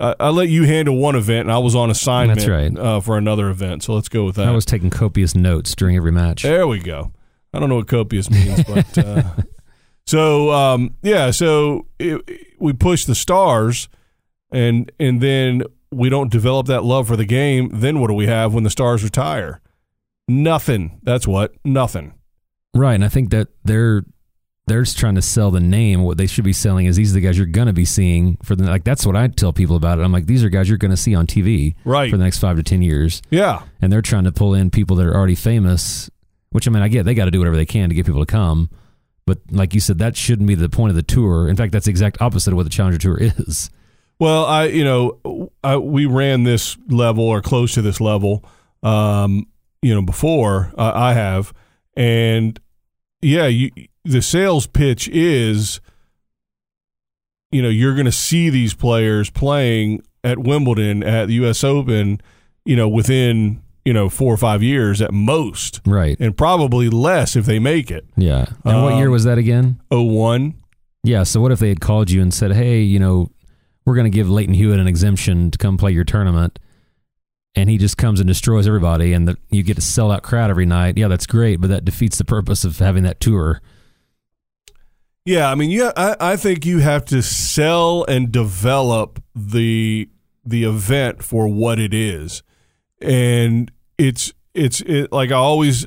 I, I let you handle one event, and I was on assignment That's right. uh, for another event. So let's go with that. I was taking copious notes during every match. There we go. I don't know what copious means, but uh, [LAUGHS] so um, yeah. So it, we push the stars, and and then we don't develop that love for the game. Then what do we have when the stars retire? Nothing. That's what. Nothing. Right, and I think that they're they're just trying to sell the name. What they should be selling is these are the guys you're going to be seeing for the like. That's what I tell people about it. I'm like, these are guys you're going to see on TV Right. for the next five to ten years, Yeah. and they're trying to pull in people that are already famous. Which I mean, I get they got to do whatever they can to get people to come, but like you said, that shouldn't be the point of the tour. In fact, that's the exact opposite of what the Challenger Tour [LAUGHS] is. Well, I you know I, we ran this level or close to this level, um, you know, before uh, I have, and yeah, you the sales pitch is, you know, you're going to see these players playing at Wimbledon at the U.S. Open, you know, within you know four or five years at most, Right. and probably less if they make it. Yeah. And what year Um, was that again? Oh one, Yeah. So what if they had called you and said, "Hey, you know, we're going to give Lleyton Hewitt an exemption to come play your tournament," and he just comes and destroys everybody, and the, you get a sellout crowd every night? Yeah, that's great, but that defeats the purpose of having that tour. Yeah, I mean, yeah, I, I think you have to sell and develop the the event for what it is, and it's it's it, like I always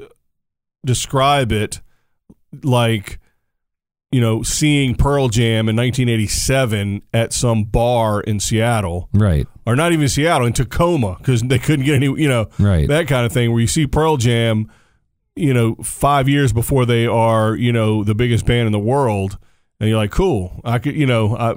describe it like you know seeing Pearl Jam in 1987 at some bar in Seattle, Right. or not even Seattle in Tacoma because they couldn't get any you know Right. that kind of thing where you see Pearl Jam, you know, five years before they are, you know, the biggest band in the world, and you're like, cool. I could, you know, I,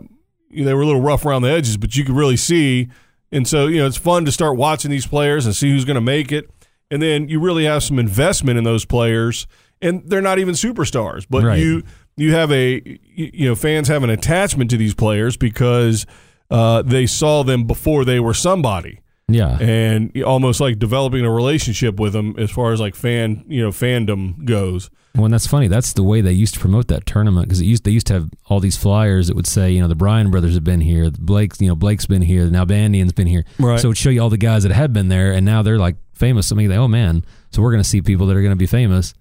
they were a little rough around the edges, but you could really see, and so you know, it's fun to start watching these players and see who's going to make it, and then you really have some investment in those players, and they're not even superstars, but Right. you you have a you you know fans have an attachment to these players because uh, they saw them before they were somebody Yeah. and almost like developing a relationship with them as far as like fan you know fandom goes. Well, and that's funny. That's the way they used to promote that tournament because it used they used to have all these flyers that would say, you know, the Bryan brothers have been here, the Blake's, you know, Blake's been here, now Bandian's been here. Right. So it would show you all the guys that had been there, and now they're like famous. So I mean, oh man, so we're going to see people that are going to be famous.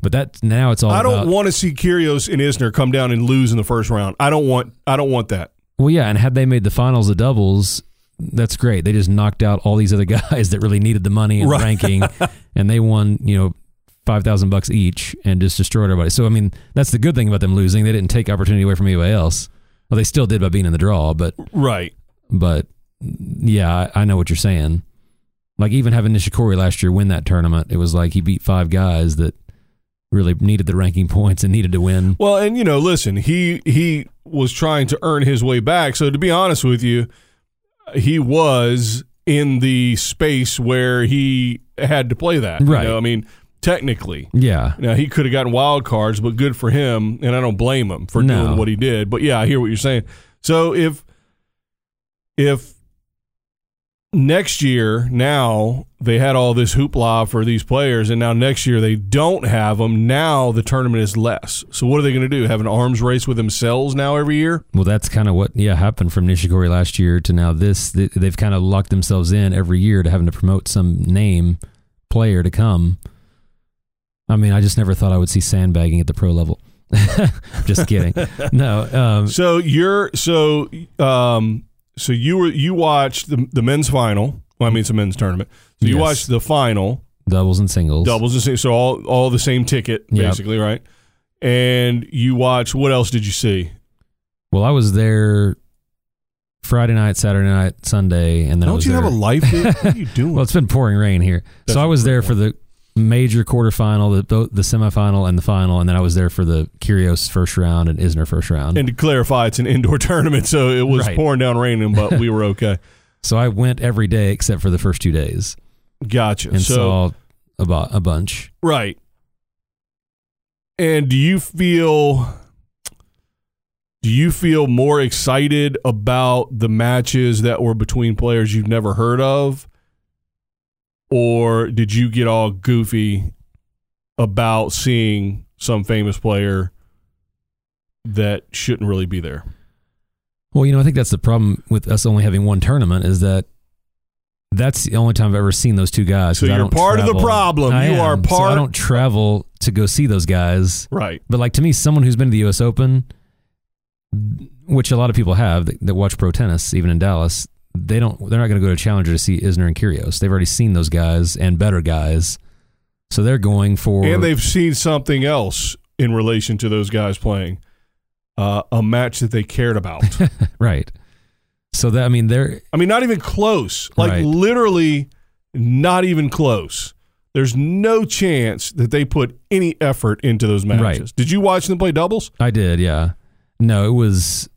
But that now it's all. I don't about, want to see Kyrgios and Isner come down and lose in the first round. I don't want I don't want that. Well, yeah, and had they made the finals of doubles, that's great. They just knocked out all these other [LAUGHS] guys that really needed the money and Right. ranking, [LAUGHS] and they won, you know, five thousand bucks each and just destroyed everybody. So I mean, that's the good thing about them losing. They didn't take opportunity away from anybody else. Well, they still did by being in the draw, but Right. but yeah, I, I know what you're saying. Like even having Nishikori last year win that tournament, it was like he beat five guys that really needed the ranking [LAUGHS] points and needed to win. Well, and you know, listen, he he was trying to earn his way back. So to be honest with you, he was in the space where he had to play that. you Right. know? I mean, technically. Yeah, Now he could have gotten wild cards, but good for him, and I don't blame him for No. doing what he did. But yeah, I hear what you're saying. So if if next year now they had all this hoopla for these players, and now next year they don't have them, now the tournament is less. So what are they going to do? Have an arms race with themselves now every year? Well, that's kind of what yeah happened from Nishikori last year to now this. They- They've kind of locked themselves in every year to having to promote some name player to come. I mean, I just never thought I would see sandbagging at the pro level. [LAUGHS] just kidding. [LAUGHS] No, um, So you're so um so you were you watched the the men's final. Well, I mean it's a men's tournament. So you Yes. watched the final. doubles and singles. doubles the same, so all all the same ticket Yep. basically, right? And you watch. What else did you see? Well, I was there Friday night, Saturday night, Sunday, and then I Don't was you have a life? dude? What are you [LAUGHS] doing? Well, it's been pouring rain here, That's so I was there for the major quarterfinal, the the semifinal and the final, and then I was there for the Kyrgios first round and Isner first round. And to clarify, it's an indoor [LAUGHS] tournament, so it was Right. pouring down raining, but we were okay. [LAUGHS] so I went every day except for the first two days Gotcha. and so saw a, bu- a bunch. right. And do you feel do you feel more excited about the matches that were between players you've never heard of? Or did you get all goofy about seeing some famous player that shouldn't really be there? Well, you know, I think that's the problem with us only having one tournament is that that's the only time I've ever seen those two guys. So you're part of the problem. I You am. are So part- I don't travel to go see those guys. Right. But like to me, someone who's been to the U.S. Open, which a lot of people have that, that watch pro tennis, even in Dallas, they don't. They're not going to go to Challenger to see Isner and Kyrgios. They've already seen those guys and better guys, so they're going for. and they've seen something else in relation to those guys playing uh, a match that they cared about. [LAUGHS] right. So that I mean, they're I mean, not even close. Like Right. literally, not even close. There's no chance that they put any effort into those matches. Right. Did you watch them play doubles? I did, yeah. No, it was.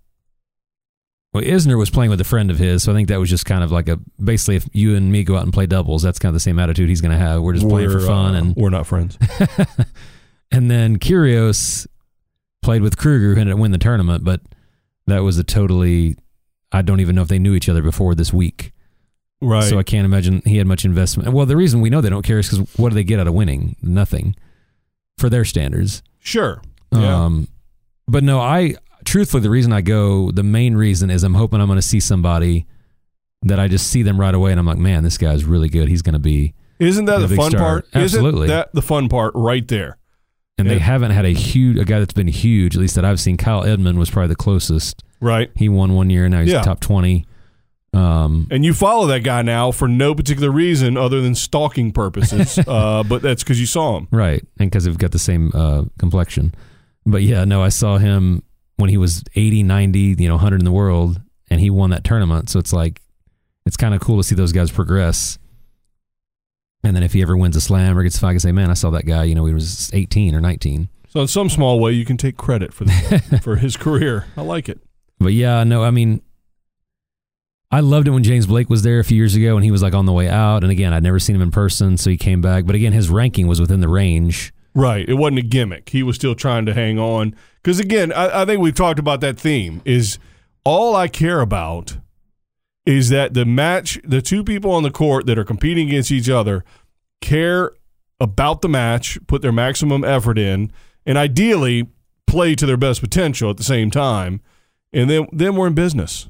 Well, Isner was playing with a friend of his, so I think that was just kind of like a basically if you and me go out and play doubles, that's kind of the same attitude he's going to have. We're just playing for We're, fun, uh, and we're not friends. [LAUGHS] and then Kyrgios played with Krueger, who ended up winning the tournament, but that was a totally. I don't even know if they knew each other before this week, right. so I can't imagine he had much investment. Well, the reason we know they don't care is because what do they get out of winning? Nothing, for their standards. sure. Yeah. Um, but no, I truthfully, the reason I go, the main reason is I'm hoping I'm going to see somebody that I just see them right away, and I'm like, man, this guy's really good. He's going to be. Isn't that the fun star. part? Absolutely. Isn't that the fun part right there? And they haven't had a huge a guy that's been huge, at least that I've seen. Kyle Edmund was probably the closest. Right. He won one year, and now he's Yeah. top twenty. Um, And you follow that guy now for no particular reason other than stalking purposes. [LAUGHS] uh, but that's because you saw him. right, and because they've got the same uh, complexion. But yeah, no, I saw him when he was 80, 90, you know, 100 in the world, and he won that tournament. So it's like, it's kind of cool to see those guys progress. And then if he ever wins a slam or gets five, I can say, man, I saw that guy, you know, he was 18 or 19. So in some small way, you can take credit for the, [LAUGHS] for his career. I like it. But yeah, no, I mean, I loved it when James Blake was there a few years ago and he was like on the way out. And again, I'd never seen him in person, so he came back. But again, his ranking was within the range. Right. It wasn't a gimmick. He was still trying to hang on. Because again, I, I think we've talked about that theme. Is all I care about is that the match, the two people on the court that are competing against each other, care about the match, put their maximum effort in, and ideally play to their best potential at the same time. And then, then we're in business.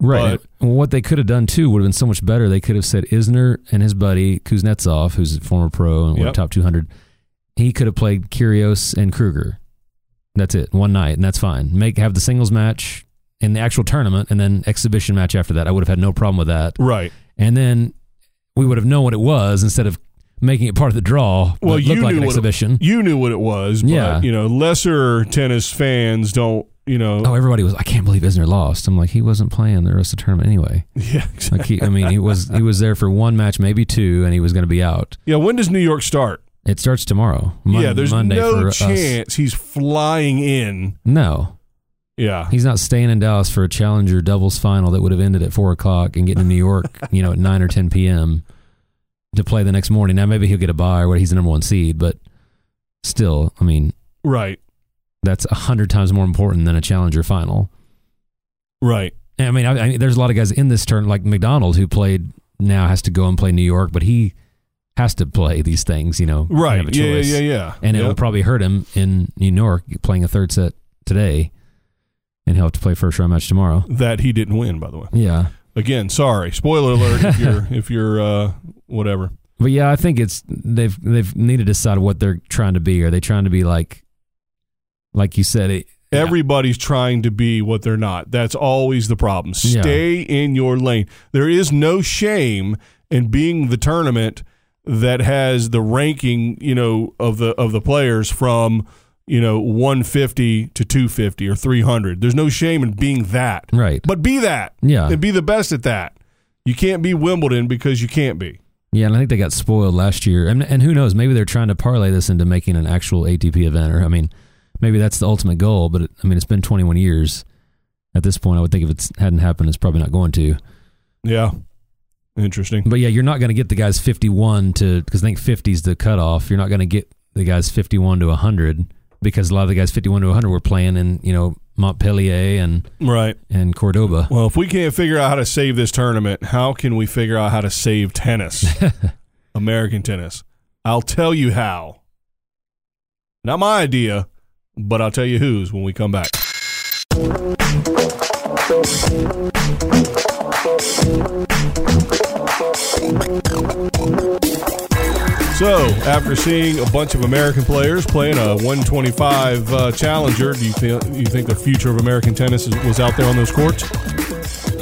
Right. And what they could have done too would have been so much better. They could have said Isner and his buddy Kuznetsov, who's a former pro and Yep. top 200, he could have played Kyrgios and Krueger. That's it, one night, and that's fine. Make have the singles match in the actual tournament, and then exhibition match after that. I would have had no problem with that. Right. And then we would have known what it was instead of making it part of the draw. Well, you like knew an what exhibition. It, you knew what it was, but Yeah. you know, lesser tennis fans don't. You know, oh, everybody was. I can't believe Isner lost. I'm like, he wasn't playing the rest of the tournament anyway. [LAUGHS] yeah, exactly. Like, he, I mean, he was he was there for one match, maybe two, and he was going to be out. yeah. When does New York start? It starts tomorrow. Mon- yeah, there's Monday no for us. chance he's flying in. No, Yeah, he's not staying in Dallas for a challenger doubles final that would have ended at four o'clock and getting to New York, [LAUGHS] you know, at nine or ten p.m. to play the next morning. Now maybe he'll get a bye or what. He's the number one seed, but still, I mean, right, that's a hundred times more important than a challenger final. right. And I mean, I, I mean, there's a lot of guys in this turn, like McDonald, who played now has to go and play New York, but he has to play these things, you know, Right. have a Yeah, yeah, yeah, yeah. and it'll probably hurt him in New York playing a third set today, and he'll have to play first round match tomorrow. that he didn't win, by the way. Yeah, Again, sorry. Spoiler alert if you're [LAUGHS] if you're uh whatever. but yeah, I think it's they've they've need to decide what they're trying to be. Are they trying to be like, like you said, it, Everybody's trying to be what they're not. That's always the problem. Yeah. Stay in your lane. There is no shame in being the tournament that has the ranking, you know, of the of the players from, you know, 150 to 250 or 300. There's no shame in being that. right? But be that. Yeah. And be the best at that. You can't be Wimbledon because you can't be. Yeah, and I think they got spoiled last year. And and who knows? Maybe they're trying to parlay this into making an actual ATP event. Or I mean, maybe that's the ultimate goal. But it, I mean, it's been 21 years. At this point, I would think if it hadn't happened, it's probably not going to. Yeah. Interesting. But yeah, you're not going to get the guys 51 to because I think 50 is the cutoff. You're not going to get the guys 51 to 100 because a lot of the guys 51 to 100 were playing in you know Montpellier and Right. and Cordoba. Well, if we can't figure out how to save this tournament, how can we figure out how to save tennis? [LAUGHS] American tennis. I'll tell you how. Not my idea, but I'll tell you whose when we come back. So, after seeing a bunch of American players playing a 125 uh, Challenger, do you think you think the future of American tennis is, was out there on those courts?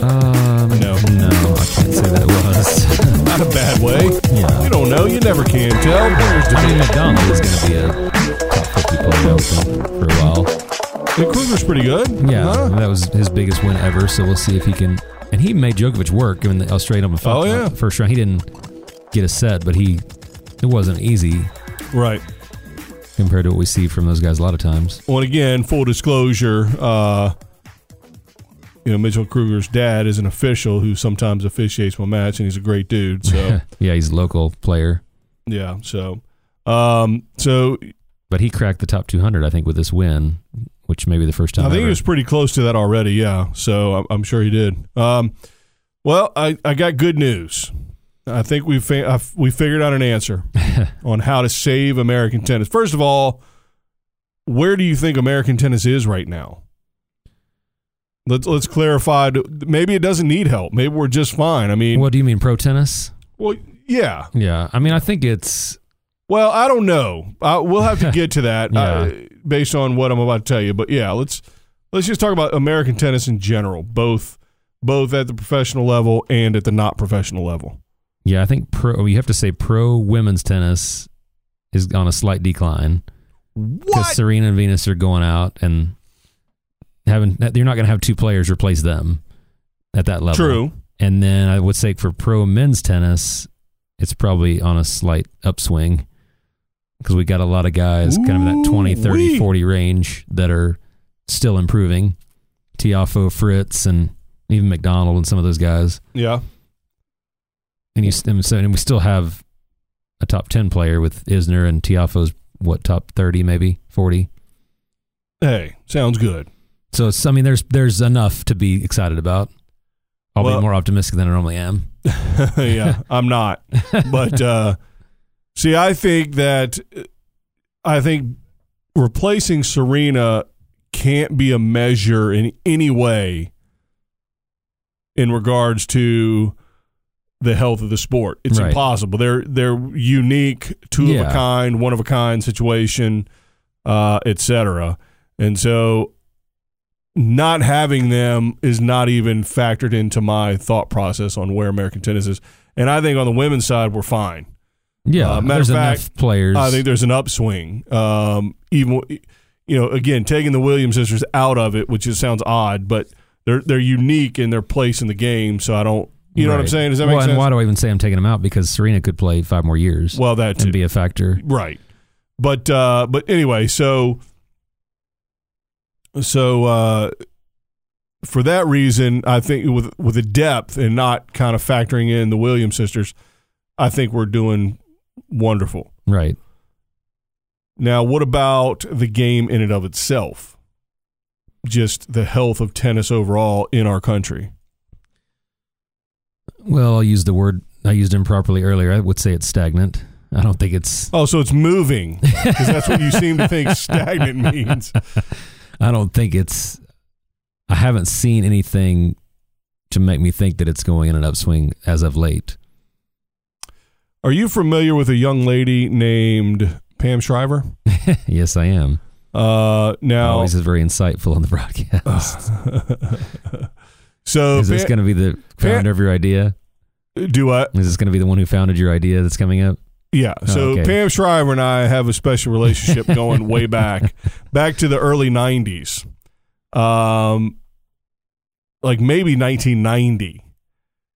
Um, No. no, I can't say that was. [LAUGHS] Not a bad way. Yeah. You don't know. You never can tell. Players I mean. McDonald is going to be a top 50 player, I think, for a while. And Krueger's pretty good. Yeah, Huh? that was his biggest win ever. So we'll see if he can. And he made Djokovic work in the Australian Open Oh, yeah. first round. He didn't get a set, but he it wasn't easy Right. compared to what we see from those guys a lot of times. Well, and again, full disclosure, uh, you know, Mitchell Krueger's dad is an official who sometimes officiates my match, and he's a great dude. So, [LAUGHS] yeah, he's a local player, yeah. So, um, so but he cracked the top 200, I think, with this win, which may be the first time. I think ever. he was pretty close to that already. Yeah. So I'm, I'm sure he did. Um, well, I, I got good news. I think we fi- we figured out an answer [LAUGHS] on how to save American tennis. First of all, where do you think American tennis is right now? Let's let's clarify. Maybe it doesn't need help. Maybe we're just fine. I mean, What do you mean, pro tennis? well, yeah. Yeah, I mean, I think it's Well, I don't know. Uh, we'll have to [LAUGHS] get to that uh, based on what I'm about to tell you. But yeah, let's let's just talk about American tennis in general, both both at the professional level and at the not professional level. yeah. I think pro. You have to say pro women's tennis is on a slight decline. because Serena and Venus are going out and having you're not going to have two players replace them at that level. True. And then I would say for pro men's tennis, it's probably on a slight upswing because we got a lot of guys kind of in that 20, 30, Ooh-wee. 40 range that are still improving. Tiafoe, Fritz, and even McDonald and some of those guys. Yeah. And you and so and we still have a top 10 player with Isner and Tiafoe's what top 30 maybe 40. Hey, sounds good. So I mean, there's there's enough to be excited about. I'll Well- be more optimistic than I normally am. [LAUGHS] yeah, I'm not. But [LAUGHS] uh, see, I think that I think replacing Serena can't be a measure in any way in regards to the health of the sport. It's Right. impossible. They're they're unique, two of a kind, one of a kind situation, uh, etc. And so not having them is not even factored into my thought process on where American tennis is. And I think on the women's side, we're fine. Yeah, Uh, matter there's of enough fact, players. I think there's an upswing. Um, even you know, again, taking the Williams sisters out of it, which just sounds odd, but they're they're unique in their place in the game. So I don't, you know what I'm saying? Does that well, make and sense? why do I even say I'm taking them out? Because Serena could play five more years well, that too. and be a factor. Right. But uh but anyway, so so uh for that reason, I think with with the depth and not kind of factoring in the Williams sisters, I think we're doing wonderful. Right. Now, what about the game in and of itself? Just the health of tennis overall in our country. Well, I'll use the word I used improperly earlier. I would say it's stagnant. I don't think it's. Oh, so it's moving because that's what you seem to think stagnant [LAUGHS] means. I don't think it's. I haven't seen anything to make me think that it's going in an upswing as of late. Are you familiar with a young lady named Pam Shriver? [LAUGHS] yes, I am. Uh, now, Always is very insightful on the broadcast. [LAUGHS] so is this going to be the founder of your idea? do what? Is this going to be the one who founded your idea that's coming up? Yeah. So Oh, okay. Pam Shriver and I have a special [LAUGHS] relationship going way back, back to the early '90s, um, like maybe 1990.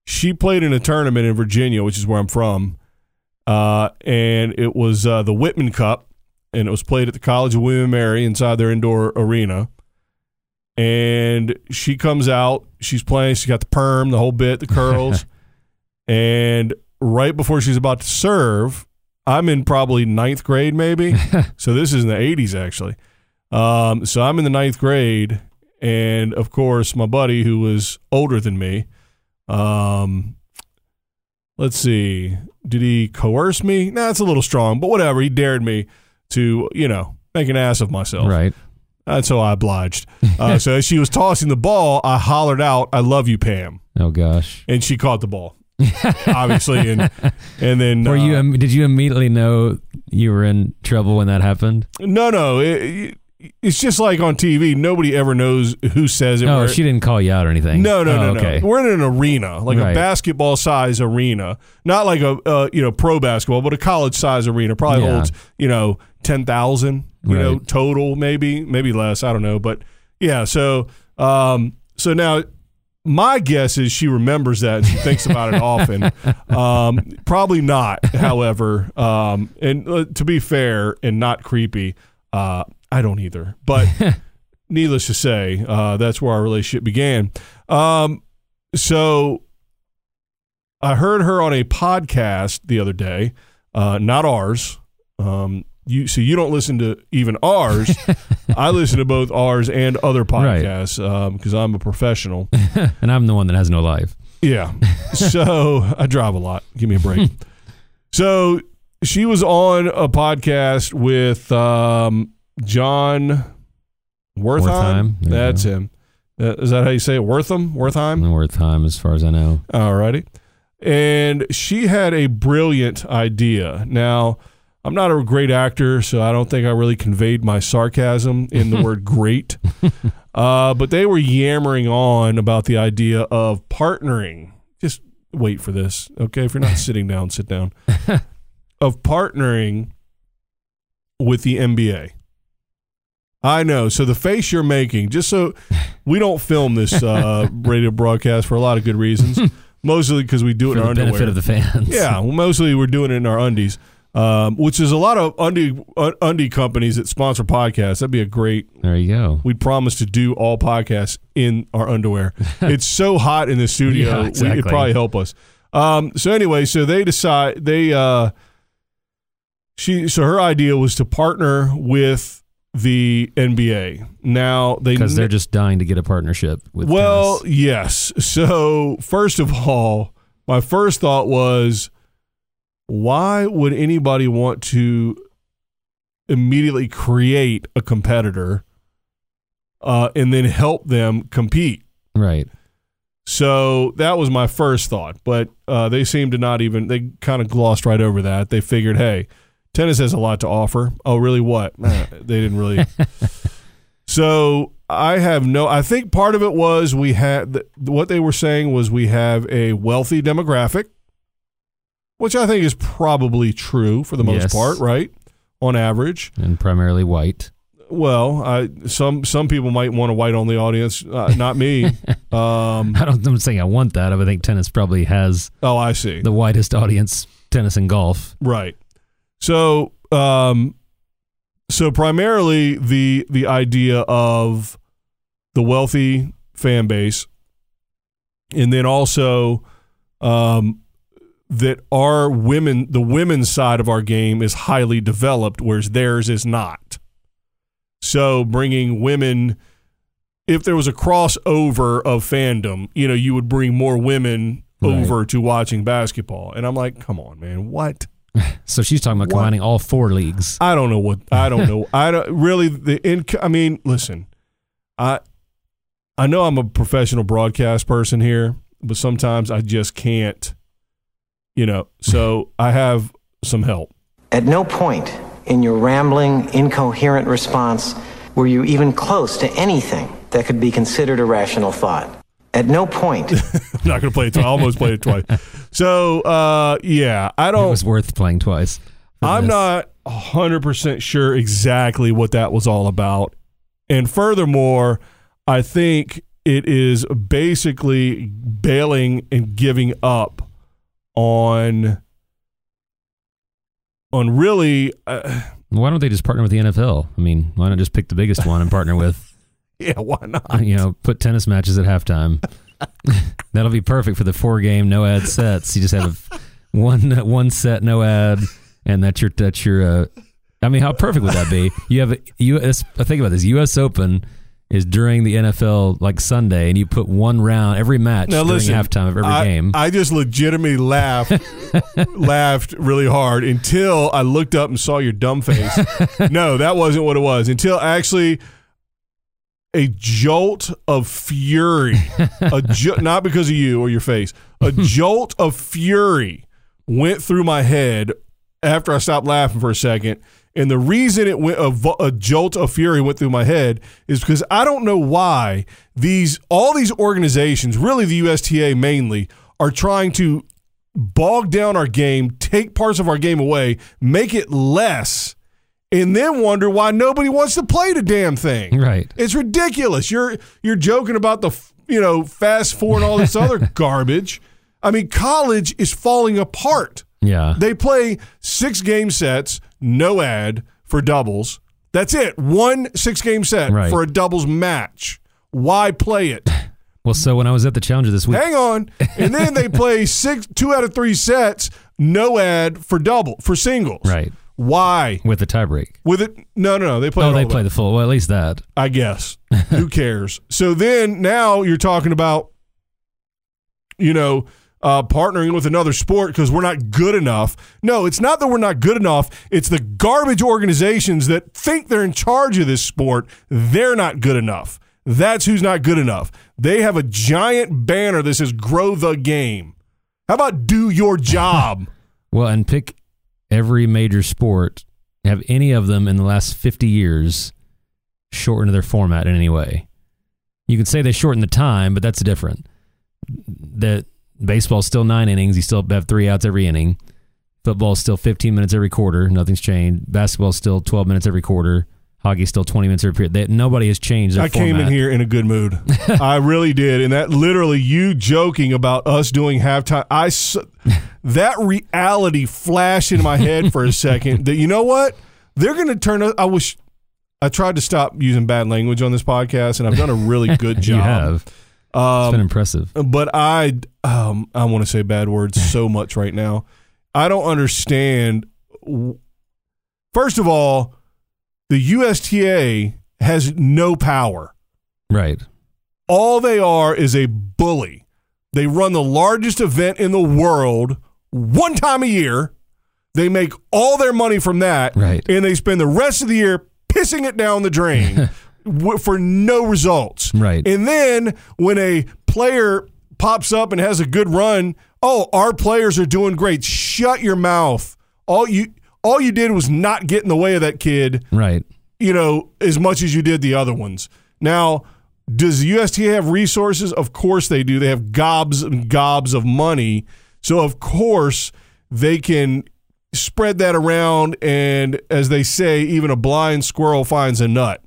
She played in a tournament in Virginia, which is where I'm from, uh, and it was uh, the Wightman Cup, and it was played at the College of William and Mary inside their indoor arena. And she comes out, she's playing, she's got the perm, the whole bit, the curls, [LAUGHS] and right before she's about to serve, I'm in probably ninth grade, maybe. [LAUGHS] so this is in the 80s, actually. Um, so I'm in the ninth grade, and of course, my buddy who was older than me, um, let's see, did he coerce me? Nah, that's a little strong, but whatever. He dared me to, you know, make an ass of myself. Right. That's so I obliged. Uh, so as she was tossing the ball, I hollered out, "I love you, Pam," Oh gosh. and she caught the ball, obviously, and and then Were uh, you? Did you immediately know you were in trouble when that happened? No, no. It, it's just like on TV. Nobody ever knows who says it. Where- she didn't call you out or anything. no, no, Oh, no, okay. no. We're in an arena, like a basketball size arena, not like a uh, you know pro basketball, but a college size arena. Probably Yeah. holds you know ten thousand, you know total, maybe maybe less. I don't know, but yeah. So um, so now my guess is she remembers that and she thinks about it often. [LAUGHS] Um, probably not, however. Um, and uh, to be fair and not creepy, uh, I don't either. But [LAUGHS] needless to say, uh, that's where our relationship began. Um, so I heard her on a podcast the other day, uh, not ours. Um, you so you don't listen to even ours. [LAUGHS] I listen to both ours and other podcasts because I'm a professional. [LAUGHS] and I'm the one that has no life. Yeah. So I drive a lot. Give me a break. so she was on a podcast with um, John Worthheim. Wertheim. That's go. him. Uh, is that how you say it? Wortham? Worthheim? No worth time, as far as I know. Alrighty. And she had a brilliant idea. Now, I'm not a great actor, so I don't think I really conveyed my sarcasm in the [LAUGHS] word great. Uh, but they were yammering on about the idea of partnering. Just wait for this, okay? If you're not [LAUGHS] sitting down, sit down. of partnering with the NBA. I know. So the face you're making, just so we don't film this uh, [LAUGHS] radio broadcast for a lot of good reasons. Mostly because we do it For in our the underwear. benefit of the fans. Yeah, well, mostly we're doing it in our undies, um, which is a lot of undie uh, undie companies that sponsor podcasts. That'd be a great. There you go. We promise to do all podcasts in our underwear. [LAUGHS] it's so hot in the studio. Yeah, we, it'd probably help us. Um, so anyway, so they decide they uh, she so her idea was to partner with the NBA. Now they Because they're just dying to get a partnership with well, tennis. yes. So, first of all, my first thought was why would anybody want to immediately create a competitor uh, and then help them compete? Right. So that was my first thought, but uh, they seemed to not even, they kind of glossed right over that. They figured, hey, tennis has a lot to offer. Oh, really? What? Nah, [LAUGHS] they didn't really. so I have no, I think part of it was we had, th- what they were saying was we have a wealthy demographic, which I think is probably true for the most Yes. part, right? On average. And primarily white. Well, I, some some people might want a white only audience, uh, not me. [LAUGHS] Um, I don't, I'm saying I want that. I think tennis probably has oh, I see. the widest audience, tennis and golf. Right. So, um, so primarily the the idea of the wealthy fan base, and then also um, that our women, the women's side of our game is highly developed, whereas theirs is not. So, bringing women. If there was a crossover of fandom, you know, you would bring more women Right. over to watching basketball. And I'm like, come on, man, what? [LAUGHS] So she's talking about What? combining all four leagues. I don't know what I don't [LAUGHS] know. I don't really the in. I mean, listen, I I know I'm a professional broadcast person here, but sometimes I just can't. You know, so [LAUGHS] I have some help. At no point in your rambling, incoherent response were you even close to anything that could be considered a rational thought. At no point I'm [LAUGHS] not going to play it twice. I almost played it twice. So uh, yeah, I It don't. was worth playing twice. for I'm this. not 100% sure exactly what that was all about. And furthermore, I think it is basically bailing and giving up on on really. Uh, Why don't they just partner with the NFL? I mean, why not just pick the biggest one and partner with, [LAUGHS] yeah, why not? you know, put tennis matches at halftime? [LAUGHS] That'll be perfect for the four game no ad sets. You just have one one set no ad, and that's your that's your. Uh, I mean, how perfect would that be? You have a US. Think about this: U.S. Open is during the NFL like Sunday, and you put one round every match Now during listen, halftime of every I, game. I just legitimately laughed, [LAUGHS] laughed really hard until I looked up and saw your dumb face. no, that wasn't what it was. Until actually a jolt of fury, [LAUGHS] a jo- not because of you or your face, a [LAUGHS] jolt of fury went through my head after I stopped laughing for a second. And the reason it went a, vo- a jolt of fury went through my head is because I don't know why these all these organizations, really the USTA mainly, are trying to bog down our game, take parts of our game away, make it less, and then wonder why nobody wants to play the damn thing. right. It's ridiculous. You're you're joking about the you know fast four and all this other [LAUGHS] garbage. I mean, college is falling apart. Yeah. They play six game sets, no ad for doubles. That's it. One six game set Right. for a doubles match. Why play it? [LAUGHS] Well, so when I was at the Challenger this week, Hang on. And then they [LAUGHS] play six two out of three sets, no ad for double for singles. right, Why? with the tiebreak. With it? No, no, no. They play. Oh, they play the the full. Well, at least that. I guess. [LAUGHS] Who cares? So then now you're talking about, you know, uh, partnering with another sport because we're not good enough. No, it's not that we're not good enough. It's the garbage organizations that think they're in charge of this sport. They're not good enough. That's who's not good enough. They have a giant banner that says grow the game. How about do your job? [LAUGHS] Well, and pick every major sport. Have any of them in the last fifty years shortened their format in any way? You can say they shortened the time, but that's different. That baseball's still nine innings. You still have three outs every inning. Football's still fifteen minutes every quarter. Nothing's changed. Basketball's still twelve minutes every quarter. Hockey's still twenty minutes every period. They, nobody has changed. Their I came in here in a good mood. [LAUGHS] I really did, and that literally you joking about us doing halftime. I that reality flashed in my head for a second. That you know what they're going to turn. us- I wish I tried to stop using bad language on this podcast, and I've done a really [LAUGHS] good job. You have. It's Um, been impressive. but I um, I want to say bad words so much right now. I don't understand. First of all, the USTA has no power. Right. All they are is a bully. They run the largest event in the world one time a year. They make all their money from that, Right. and they spend the rest of the year pissing it down the drain [LAUGHS] w- for no results. Right. And then when a player pops up and has a good run, oh, our players are doing great. Shut your mouth. All you all you did was not get in the way of that kid Right. you know, as much as you did the other ones. Now, does the USTA have resources? Of course they do. They have gobs and gobs of money. So, of course, they can spread that around. And as they say, even a blind squirrel finds a nut.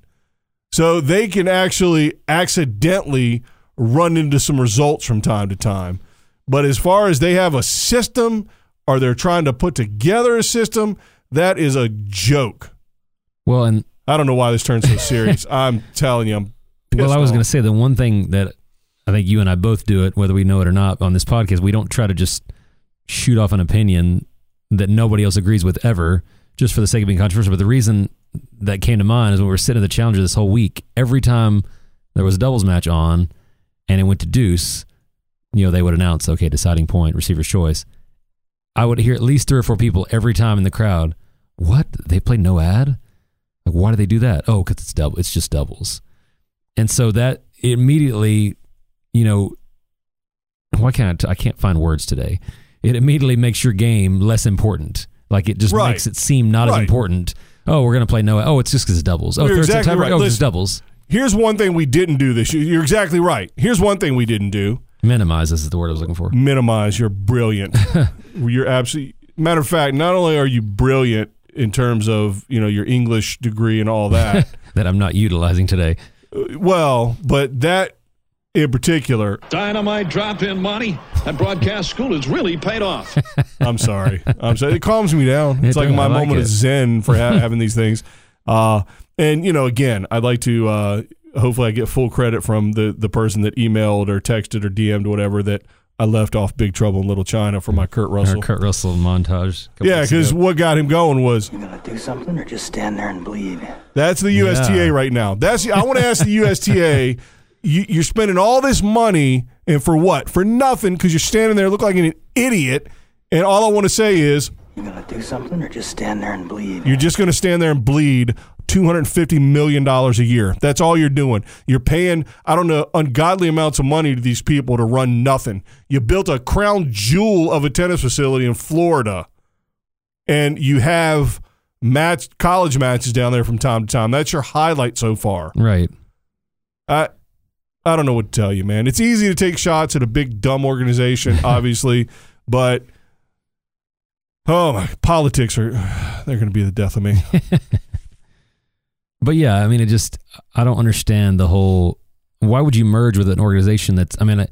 So they can actually accidentally run into some results from time to time. But as far as they have a system or they're trying to put together a system, that is a joke. Well, and I don't know why this turned so serious. [LAUGHS] I'm telling you, I'm well, I was going to say the one thing that I think you and I both do it, whether we know it or not, on this podcast, we don't try to just shoot off an opinion that nobody else agrees with ever, just for the sake of being controversial. But the reason that came to mind is when we were sitting at the Challenger this whole week, every time there was a doubles match on, and it went to deuce, you know, they would announce, okay, deciding point, receiver's choice. I would hear at least three or four people every time in the crowd. What? They play no ad? Like, why do they do that? Oh, because it's double. It's just doubles. And so that immediately, you know, why can't I, I can't find words today? It immediately makes your game less important. Like it just Right. makes it seem not as important. Oh, we're gonna play no. Oh, it's just because it's doubles. Oh, You're third exactly right. Oh, it's Listen. doubles. Here's one thing we didn't do this year. You're exactly right. Here's one thing we didn't do. Minimize this is the word I was looking for. Minimize. You're brilliant. [LAUGHS] You're absolutely. Matter of fact, not only are you brilliant in terms of you know your English degree and all that, [LAUGHS] That I'm not utilizing today. well, but that in particular. Dynamite drop in money. That broadcast school has really paid off. [LAUGHS] I'm sorry. I'm sorry. It calms me down. It's It like my like moment it. of zen for ha- having these things. Uh, and you know, again, I'd like to. Uh, hopefully, I get full credit from the the person that emailed or texted or DM'd whatever that I left off Big Trouble in Little China for my Kurt Our Russell. Kurt Russell montage. yeah, because what got him going was You gonna do something or just stand there and bleed? That's the USTA Yeah. right now. That's I want to ask the USTA. [LAUGHS] You, you're spending all this money and for what? For nothing because you're standing there look like an idiot. And all I want to say is you're gonna do something or just stand there and bleed? you're just going to stand there and bleed 250 million dollars a year. That's all you're doing. You're paying I don't know ungodly amounts of money to these people to run nothing. You built a crown jewel of a tennis facility in Florida, and you have match college matches down there from time to time. That's your highlight so far. right. I I don't know what to tell you, man. It's easy to take shots at a big dumb organization, [LAUGHS] obviously, but oh my politics are [SIGHS] they're going to be the death of me. [LAUGHS] But yeah, I mean, it just I don't understand the whole. Why would you merge with an organization that's? I mean, it,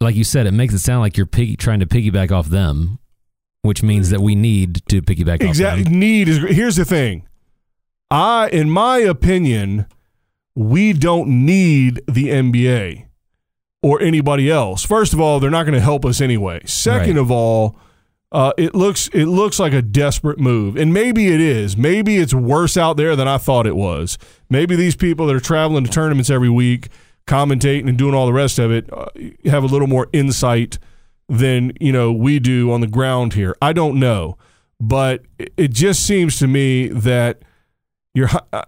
like you said, it makes it sound like you're piggy, trying to piggyback off them, which means that we need to piggyback exactly. off them. Need is here's the thing. I in my opinion, we don't need the NBA or anybody else. First of all, they're not going to help us anyway. Second Right. of all, uh, it looks it looks like a desperate move, and maybe it is. Maybe it's worse out there than I thought it was. Maybe these people that are traveling to tournaments every week, commentating and doing all the rest of it, uh, have a little more insight than you know we do on the ground here. I don't know, but it- just seems to me that you're. Uh,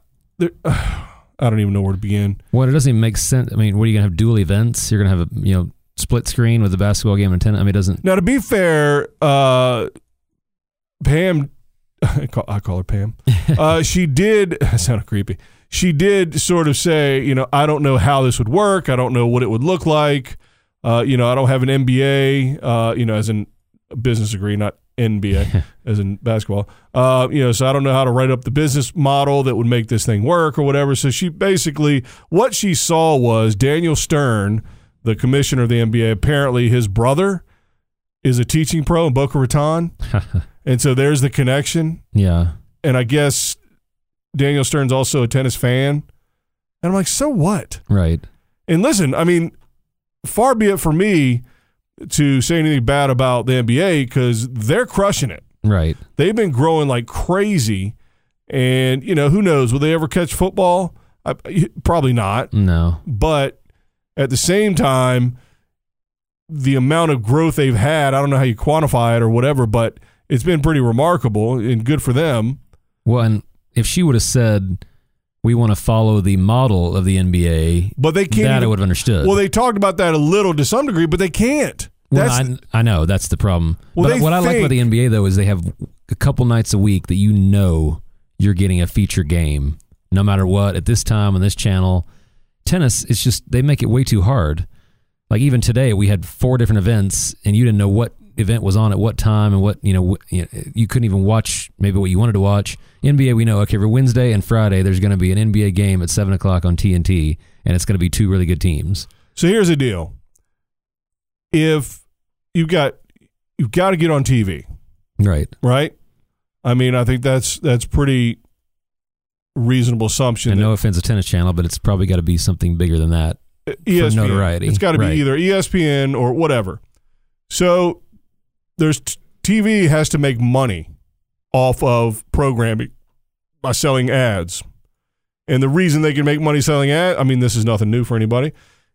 [SIGHS] I don't even know where to begin. Well, it doesn't even make sense. I mean, what are you gonna have dual events? You're gonna have a you know split screen with the basketball game and tennis. I mean, it doesn't. Now, to be fair, uh, Pam, [LAUGHS] I call, I call her Pam. [LAUGHS] Uh, she did. [LAUGHS] That sounded creepy. She did sort of say, you know, I don't know how this would work. I don't know what it would look like. Uh, you know, I don't have an MBA. Uh, you know, as in a business degree, not NBA, as in basketball. Uh, you know, so I don't know how to write up the business model that would make this thing work or whatever. So she basically, what she saw was Daniel Stern, the commissioner of the NBA. Apparently, his brother is a teaching pro in Boca Raton, [LAUGHS] and so there's the connection. Yeah, And I guess Daniel Stern's also a tennis fan. And I'm like, so what? right. And listen, I mean, far be it for me to say anything bad about the NBA because they're crushing it. Right. They've been growing like crazy. And, you know, who knows? Will they ever catch football? I, probably not. No. But at the same time, the amount of growth they've had, I don't know how you quantify it or whatever, but it's been pretty remarkable and good for them. Well, and if she would have said, "We want to follow the model of the NBA," But they can't. that I would have understood. well, they talked about that a little to some degree, but they can't. Well, I, I know that's the problem. Well, but what I like about the NBA though is they have a couple nights a week that you know you're getting a feature game, no matter what. At this time on this channel, tennis it's just they make it way too hard. Like even today, we had four different events, and you didn't know what event was on at what time, and what you know. wh- You, know, you couldn't even watch maybe what you wanted to watch. NBA, we know okay, every Wednesday and Friday there's going to be an NBA game at seven o'clock on TNT, and it's going to be two really good teams. So here's the deal. If you've got you've got to get on TV, Right. right? I mean, I think that's that's pretty reasonable assumption. And that- no offense to Tennis Channel, but it's probably got to be something bigger than that. Uh, ESPN. notoriety. It's got to Right. be either ESPN or whatever. So there's t- TV has to make money off of programming by selling ads. And the reason they can make money selling ads, I mean, this is nothing new for anybody,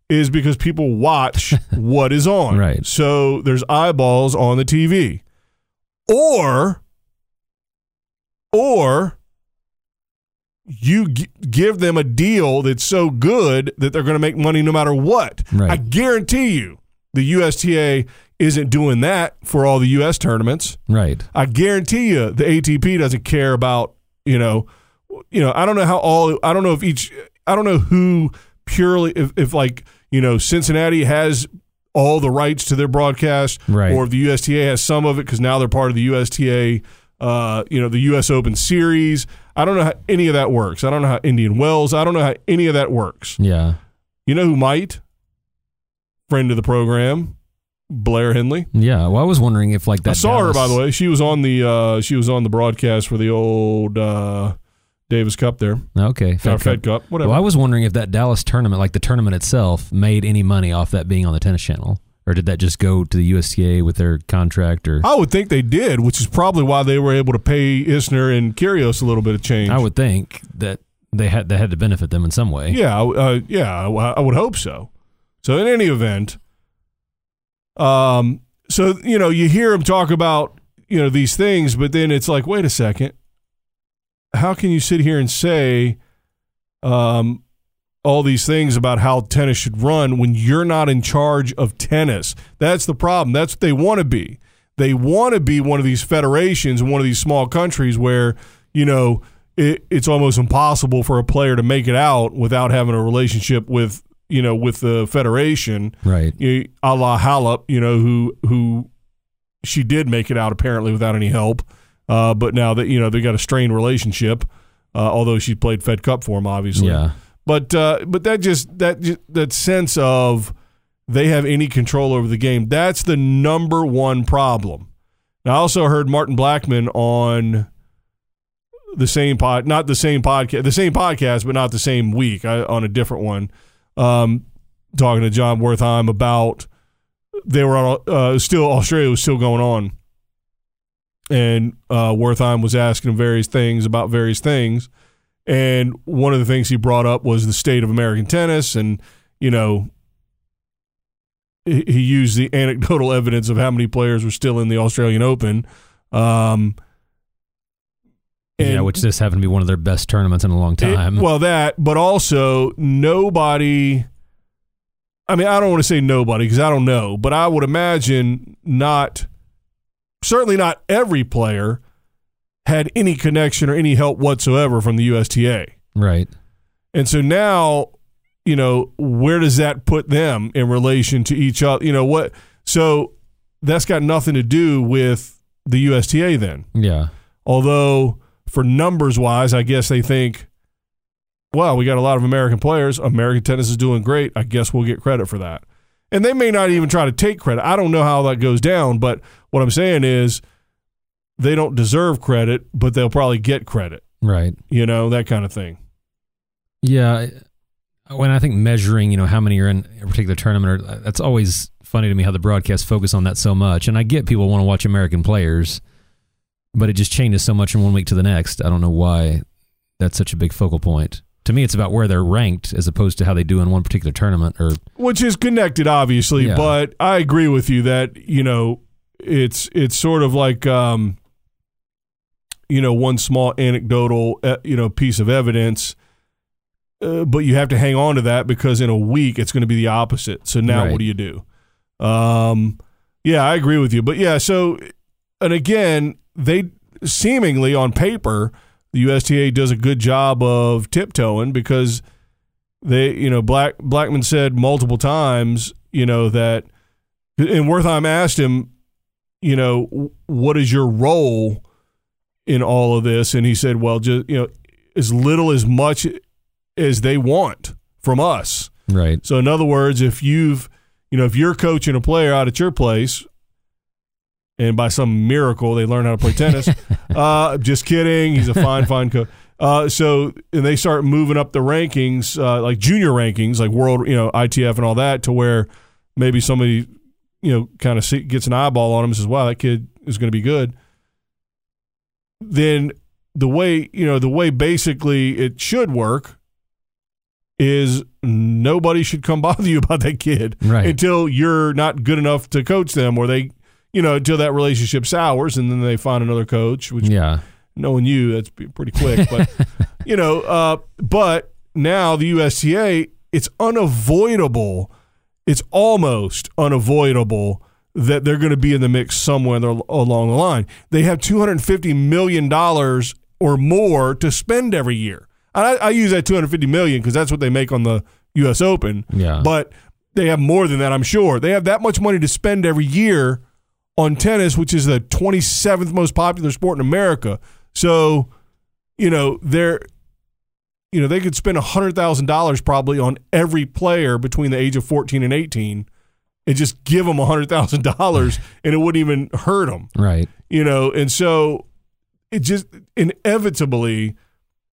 is because people watch [LAUGHS] what is on. Right. So there's eyeballs on the TV. Or, or you g- give them a deal that's so good that they're going to make money no matter what. Right. I guarantee you the USTA isn't doing that for all the US tournaments. Right. I guarantee you the ATP doesn't care about, you know, you know, I don't know how all I don't know if each I don't know who purely if, if like, you know, Cincinnati has all the rights to their broadcast Right. or if the USTA has some of it cuz now they're part of the USTA uh, you know, the US Open series. I don't know how any of that works. I don't know how Indian Wells, I don't know how any of that works. Yeah. You know who might? friend of the program, Blair Henley. Yeah. Well, I was wondering if like that. I saw her by the way. She was on the uh, she was on the broadcast for the old uh, Davis Cup there, Okay. Fed, Fed Cup, whatever. Well, I was wondering if that Dallas tournament, like the tournament itself, made any money off that being on the tennis channel, or did that just go to the USTA with their contract? Or I would think they did, which is probably why they were able to pay Isner and Kyrgios a little bit of change. I would think that they had that had to benefit them in some way. Yeah, uh, yeah, I I would hope so. So in any event, um, so you know, you hear him talk about you know these things, but then it's like, wait a second, how can you sit here and say, um, all these things about how tennis should run when you're not in charge of tennis? That's the problem. That's what they want to be. They want to be one of these federations one of these small countries where you know it, it's almost impossible for a player to make it out without having a relationship with you know with the federation, Right. You- a la Halep, you know who who she did make it out apparently without any help, uh, but now that you know they got a strained relationship, uh, although she played Fed Cup for him, obviously. Yeah. But uh, but that just that that sense of they have any control over the game. That's the number one problem. I also heard Martin Blackman on the same pod, not the same podcast, the same podcast, but not the same week, I, on a different one, um, talking to John Wertheim about they were on, uh, still Australia was still going on, and uh, Wertheim was asking him various things about various things, and one of the things he brought up was the state of American tennis, and you know he used the [LAUGHS] anecdotal evidence of how many players were still in the Australian Open. Um, yeah, which this happened to be one of their best tournaments in a long it- time. well, that, but also nobody. I mean, I don't want to say nobody because I don't know, but I would imagine not, certainly not every player had any connection or any help whatsoever from the USTA. right. And so now, you know, where does that put them in relation to each other? You know, what? So that's got nothing to do with the USTA then. Yeah. Although, for numbers wise, I guess they think, well, we got a lot of American players. American tennis is doing great. I guess we'll get credit for that. And they may not even try to take credit. I don't know how that goes down, but what I'm saying is they don't deserve credit, but they'll probably get credit, Right. you know, that kind of thing. Yeah. When I think measuring, you know, how many are in a particular tournament, or, that's always funny to me how the broadcasts focus on that so much. And I get people want to watch American players, but it just changes so much from one week to the next. I don't know why that's such a big focal point. To me, it's about where they're ranked as opposed to how they do in one particular tournament. Or which is connected obviously Yeah. but i agree with you that you know it's it's sort of like um you know one small anecdotal uh, you know piece of evidence uh, but you have to hang on to that because in a week it's going to be the opposite. So now Right. what do you do? Um yeah i agree with you. But yeah so and again they seemingly on paper the USTA does a good job of tiptoeing because they you know black blackman said multiple times you know that and wertheim asked him you know what is your role in all of this and he said well just you know as little as much as they want from us right. so in other words if you've you know if you're coaching a player out at your place and by some miracle they learn how to play tennis [LAUGHS] uh, just kidding he's a fine fine coach uh, so and they start moving up the rankings uh, like junior rankings like world you know itf and all that to where maybe somebody you know kind of gets an eyeball on him and says wow that kid is going to be good then the way you know the way basically it should work is nobody should come [LAUGHS] bother you about that kid Right. until you're not good enough to coach them or they you know until that relationship sours and then they find another coach which Yeah. knowing you that's pretty quick but [LAUGHS] you know uh, but now the USTA it's unavoidable it's almost unavoidable that they're going to be in the mix somewhere along the line. They have two hundred fifty million dollars or more to spend every year. I, I use that two hundred fifty million because that's what they make on the U.S. Open. Yeah. but they have more than that. I'm sure they have that much money to spend every year on tennis, which is the twenty seventh most popular sport in America. So, you know, they're you know, they could spend $100,000 probably on every player between the age of 14 and 18 and just give them hundred thousand dollars, [LAUGHS] and it wouldn't even hurt them, Right. you know. And so it just inevitably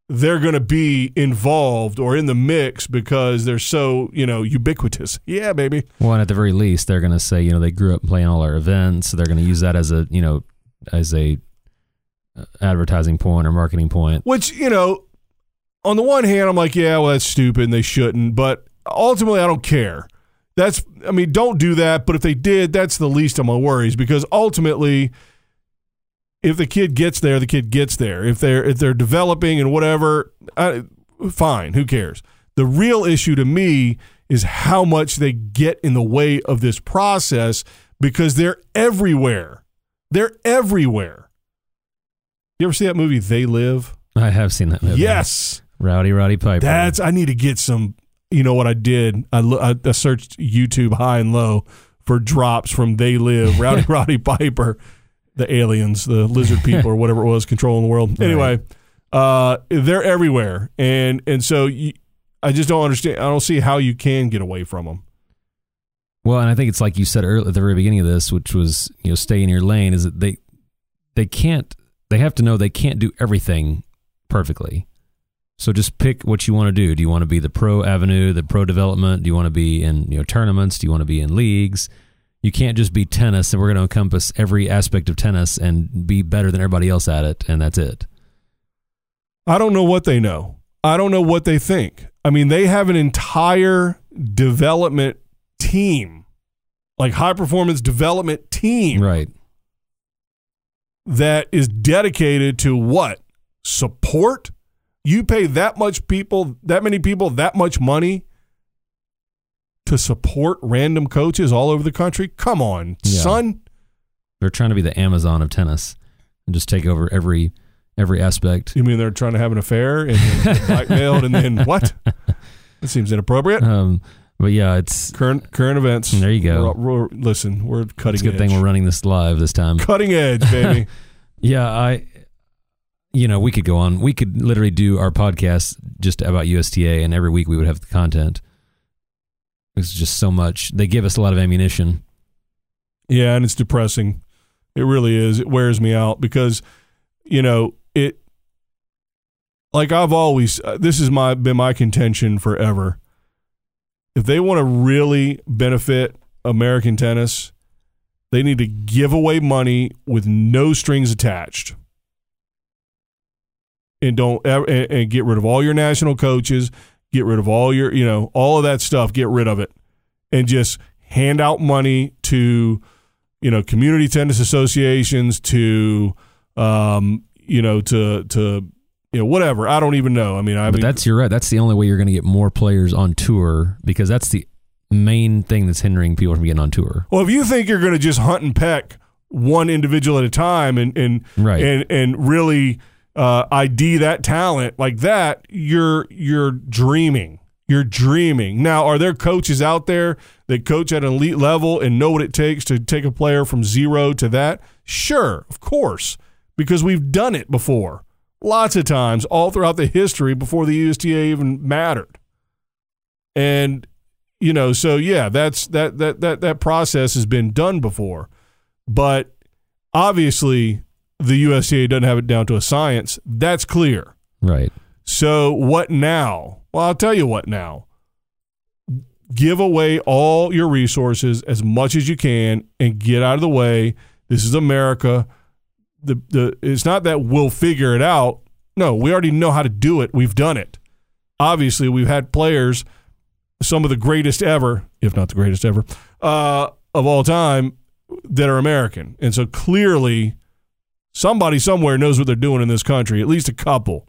they're going to be involved or in the mix because they're so you know ubiquitous. [LAUGHS] Yeah, baby. Well, and at the very least, they're going to say, you know, they grew up playing all our events. So they're going to use that as a, you know, as a uh, advertising point or marketing point. Which you know, on the one hand, I'm like, yeah, well, that's stupid, and they shouldn't. But ultimately, I don't care. That's, I mean, don't do that. But if they did, that's the least of my worries because ultimately, if the kid gets there, the kid gets there. If they're if they're developing and whatever, I, fine. Who cares? The real issue to me is how much they get in the way of this process because they're everywhere. They're everywhere. You ever see that movie They Live? I have seen that movie. Yes. Rowdy Roddy Piper. That's I need to get some. You know what I did? I, lo- I, I searched YouTube high and low for drops from They Live, [LAUGHS] Rowdy Roddy Piper, the aliens, the lizard [LAUGHS] people, or whatever it was controlling the world. Anyway, uh, they're everywhere, and and so you, I just don't understand. I don't see how you can get away from them. Well, and I think it's like you said earlier at the very beginning of this, which was you know stay in your lane. Is that they they can't they have to know they can't do everything perfectly. So just pick what you want to do. Do you want to be the pro avenue, the pro development? Do you want to be in you know tournaments? Do you want to be in leagues? You can't just be tennis, and we're going to encompass every aspect of tennis and be better than everybody else at it, and that's it. I don't know what they know. I don't know what they think. I mean, they have an entire development team, like high performance development team. Right. that is dedicated to what? Support? You pay that much people, that many people, that much money to support random coaches all over the country? Come on, Yeah. son. They're trying to be the Amazon of tennis and just take over every every aspect. You mean they're trying to have an affair and [LAUGHS] blackmailed and then what? That seems inappropriate. Um, but yeah, it's Current current events. There you go. We're- we're- listen, we're cutting it's a good edge. thing we're running this live this time. cutting edge, baby. [LAUGHS] Yeah, I, you know, we could go on. We could literally do our podcast just about USTA, and every week we would have the content. It's just so much. They give us a lot of ammunition. Yeah, and it's depressing. It really is. It wears me out because, you know, it. Like I've always, uh, this has my been my contention forever. If they want to really benefit American tennis, they need to give away money with no strings attached, and don't ever, and, and get rid of all your national coaches, get rid of all your, you know, all of that stuff. Get rid of it, and just hand out money to you know community tennis associations to um you know to to you know whatever i don't even know i mean i But mean that's you're right. That's the only way you're going to get more players on tour because that's the main thing that's hindering people from getting on tour. well if you think you're going to just hunt and peck one individual at a time and and Right. and and really uh id that talent like that you're you're dreaming you're dreaming now are there coaches out there that coach at an elite level and know what it takes to take a player from zero to that sure of course because we've done it before lots of times all throughout the history before the USTA even mattered. And you know, so yeah, that's that that that that process has been done before. But obviously the USTA doesn't have it down to a science. That's clear. Right. So what now? Well, I'll tell you what now. Give away all your resources as much as you can and get out of the way. This is America. The the it's not that we'll figure it out. No, we already know how to do it. We've done it. Obviously, we've had players, some of the greatest ever, if not the greatest ever, uh, of all time, that are American. And so clearly, somebody somewhere knows what they're doing in this country. At least a couple.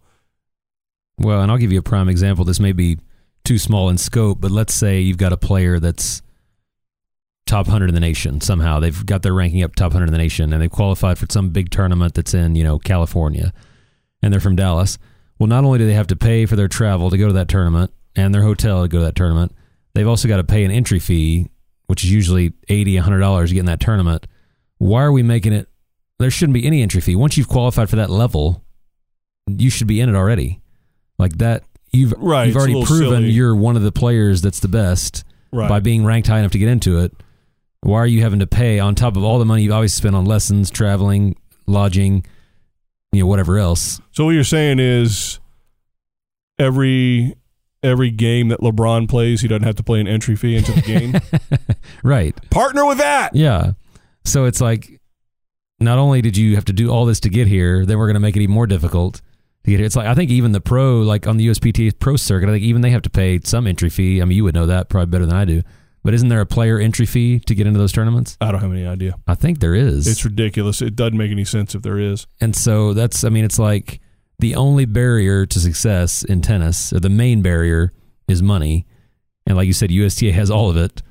Well, and I'll give you a prime example. This may be too small in scope, but let's say you've got a player that's top 100 in the nation somehow. They've got their ranking up top 100 in the nation and they've qualified for some big tournament that's in, you know, California and they're from Dallas. Well, not only do they have to pay for their travel to go to that tournament and their hotel to go to that tournament, they've also got to pay an entry fee, which is usually 80 $100 to get in that tournament. Why are we making it? There shouldn't be any entry fee. Once you've qualified for that level, you should be in it already. Like that, you've Right, you've already proven silly. you're one of the players that's the best Right. by being ranked high enough to get into it. Why are you having to pay on top of all the money you've always spent on lessons, traveling, lodging, you know, whatever else? So what you're saying is every every game that LeBron plays, he doesn't have to play an entry fee into the game. [LAUGHS] Right. Partner with that. Yeah. So it's like, not only did you have to do all this to get here, then we're going to make it even more difficult to get here. It's like I think even the pro, like on the USPTA pro circuit, I think even they have to pay some entry fee. I mean, you would know that probably better than I do. But isn't there a player entry fee to get into those tournaments? I don't have any idea. I think there is. It's ridiculous. It doesn't make any sense if there is. And so that's, I mean, it's like the only barrier to success in tennis, or the main barrier, is money. And like you said, USTA has all of it.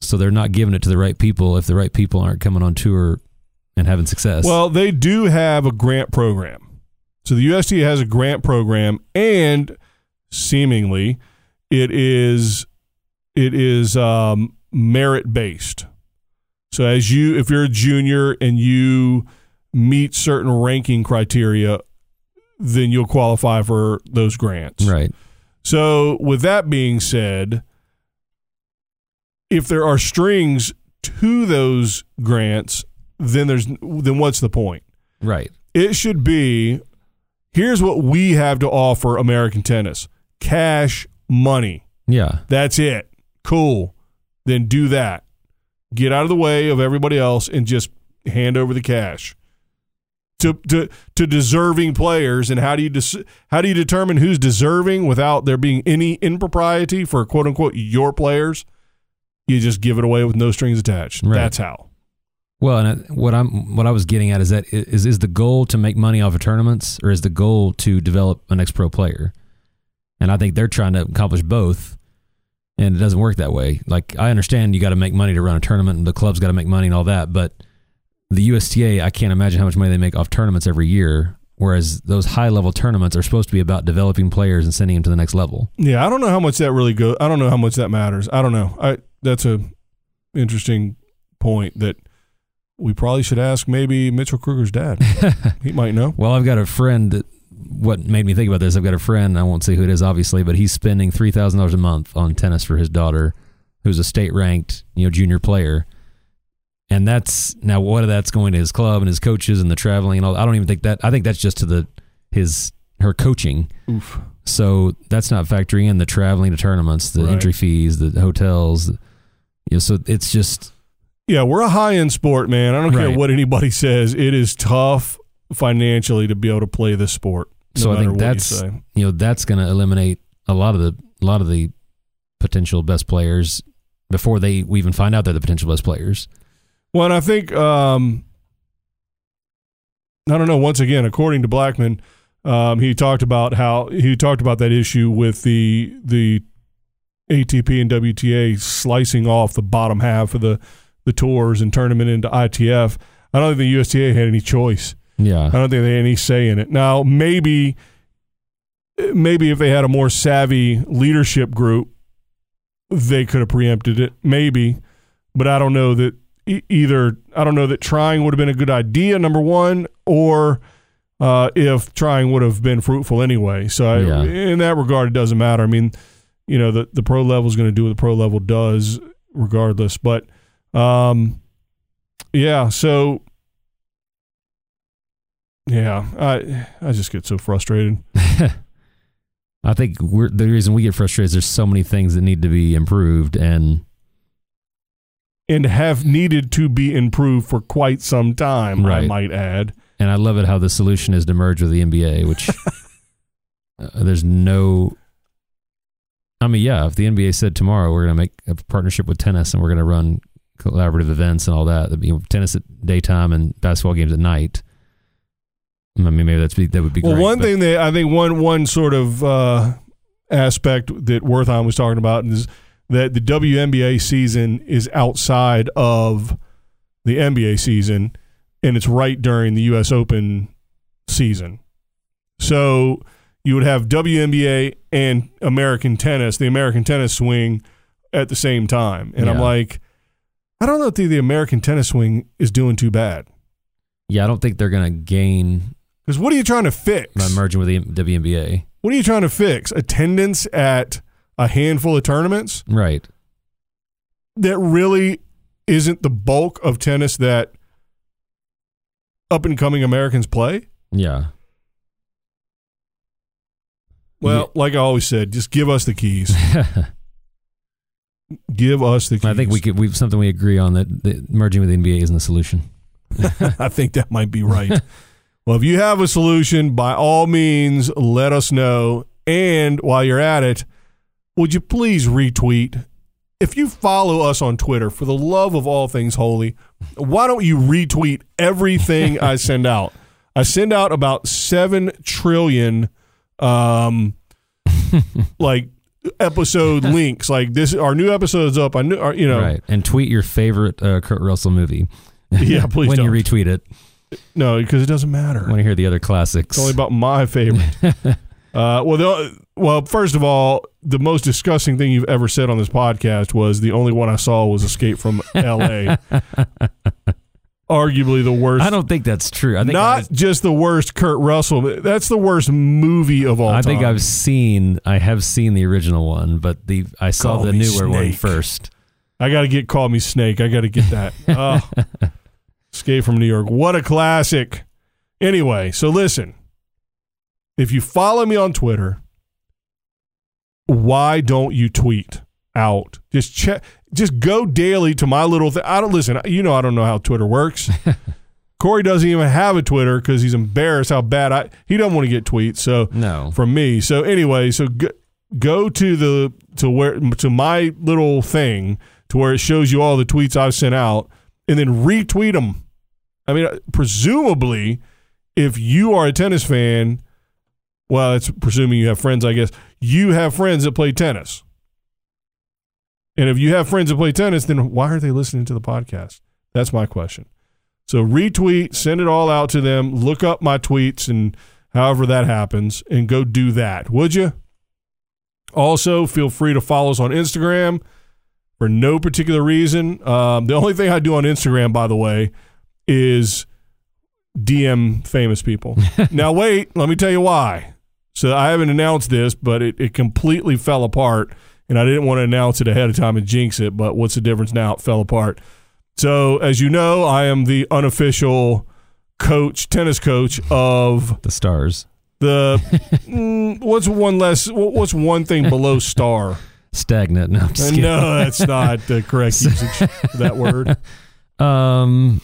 So they're not giving it to the right people if the right people aren't coming on tour and having success. Well, they do have a grant program. So the USTA has a grant program, and seemingly it is it is um, merit based. So as you, if you're a junior and you meet certain ranking criteria, then you'll qualify for those grants. right. So, with that being said, if there are strings to those grants, then there's then what's the point? Right. It should be here's what we have to offer American tennis. Cash money. Yeah. That's it. Cool. Then do that. Get out of the way of everybody else and just hand over the cash to to to deserving players. And how do you dis- how do you determine who's deserving without there being any impropriety for quote unquote your players? You just give it away with no strings attached. Right. That's how. Well, and what I'm what I was getting at is that is is the goal to make money off of tournaments, or is the goal to develop an ex pro player? And I think they're trying to accomplish both, and it doesn't work that way. Like I understand you got to make money to run a tournament, and the club's got to make money and all that, but the USTA, I can't imagine how much money they make off tournaments every year. Whereas those high level tournaments are supposed to be about developing players and sending them to the next level. Yeah, I don't know how much that really goes. I don't know how much that matters. I don't know. I that's a interesting point that we probably should ask maybe Mitchell Krueger's dad. [LAUGHS] he might know. Well, I've got a friend that what made me think about this. I've got a friend, I won't say who it is obviously, but he's spending $3,000 a month on tennis for his daughter who's a state ranked, you know, junior player. And that's now what of that's going to his club and his coaches and the traveling and all. I don't even think that I think that's just to the his her coaching. Oof. So that's not factoring in the traveling to tournaments, the Right. entry fees, the hotels. You know, so it's just Yeah, we're a high end sport, man. I don't care Right. what anybody says. It is tough financially to be able to play this sport. No so I think what you that's you know that's going to eliminate a lot of the a lot of the potential best players before they we even find out they're the potential best players. Well, and I think um, I don't know. Once again, according to Blackman, um, he talked about how he talked about that issue with the the ATP and WTA slicing off the bottom half of the the tours and turning them into ITF. I don't think the USTA had any choice. Yeah. I don't think they had any say in it. Now, maybe maybe if they had a more savvy leadership group, they could have preempted it. Maybe, but I don't know that e- either. I don't know that trying would have been a good idea. Number one, or uh, if trying would have been fruitful anyway. So I, Yeah. in that regard, it doesn't matter. I mean, you know, the the pro level is going to do what the pro level does, regardless. But um, yeah, so yeah, I I just get so frustrated. [LAUGHS] I think we're the reason we get frustrated is there's so many things that need to be improved, and And have needed to be improved for quite some time, Right. I might add. and I love it how the solution is to merge with the NBA, which [LAUGHS] uh, there's no. I mean, yeah, if the NBA said tomorrow we're going to make a partnership with tennis and we're going to run collaborative events and all that, that'd be tennis at daytime and basketball games at night. I mean, maybe that's be, that would be Well, great. one thing that I think one one sort of uh, aspect that Wertheim was talking about is that the WNBA season is outside of the NBA season, and it's right during the U.S. Open season. So you would have WNBA and American tennis, the American tennis swing, at the same time, and I'm like, I don't know if the, the American tennis swing is doing too bad. Yeah, I don't think they're going to gain Because what are you trying to fix? by merging with the WNBA. What are you trying to fix? Attendance at a handful of tournaments Right. that really isn't the bulk of tennis that up and coming Americans play? Yeah. Well, like I always said, just give us the keys. [LAUGHS] give us the keys. I think we could. We've something we agree on that, that merging with the NBA isn't the solution. [LAUGHS] I think that might be right. well, if you have a solution, by all means, let us know. And while you're at it, would you please retweet? If you follow us on Twitter, for the love of all things holy, why don't you retweet everything I [LAUGHS] send out? I send out about seven trillion, um, [LAUGHS] like episode [LAUGHS] links. Like this, our new episode's up. I knew, our- you know, Right. And tweet your favorite uh, Kurt Russell movie. Yeah, [LAUGHS] please when don't. you retweet it. no, because it doesn't matter. I want to hear the other classics. It's only about my favorite. [LAUGHS] uh, well, the, well, first of all, the most disgusting thing you've ever said on this podcast was the only one I saw was Escape from L.A. Arguably the worst. I don't think that's true. I think not I've, just the worst Kurt Russell. but That's the worst movie of all time. I time. think I've seen. I have seen the original one, but the I saw Call the newer one Snake. first. I got to get Call Me Snake. I got to get that. [LAUGHS] Oh, Escape from New York. What a classic. Anyway, so listen. If you follow me on Twitter, why don't you tweet out? Just check. Just go daily to my little thing. I don't listen. You know I don't know how Twitter works. [LAUGHS] Corey doesn't even have a Twitter because he's embarrassed how bad I. He doesn't want to get tweets. So No. from me. So anyway, so go, go to the to where to my little thing to where it shows you all the tweets I've sent out, and then retweet them. I mean, uh, presumably, if you are a tennis fan, well, it's presuming you have friends. I guess you have friends that play tennis, and if you have friends that play tennis, then why are they listening to the podcast? That's my question. So retweet, send it all out to them. Look up my tweets and however that happens, and go do that, would you? Also, feel free to follow us on Instagram for no particular reason. Um, the only thing I do on Instagram, by the way, is DM famous people. [LAUGHS] now, wait, let me tell you why. So I haven't announced this, but it, it completely fell apart, and I didn't want to announce it ahead of time and jinx it. But what's the difference now? It fell apart. So, as you know, I am the unofficial coach, tennis coach of The stars. the mm, what's one less what's one thing below star Stagnant. No, Uh, no that's not the correct [LAUGHS] usage of that word Um,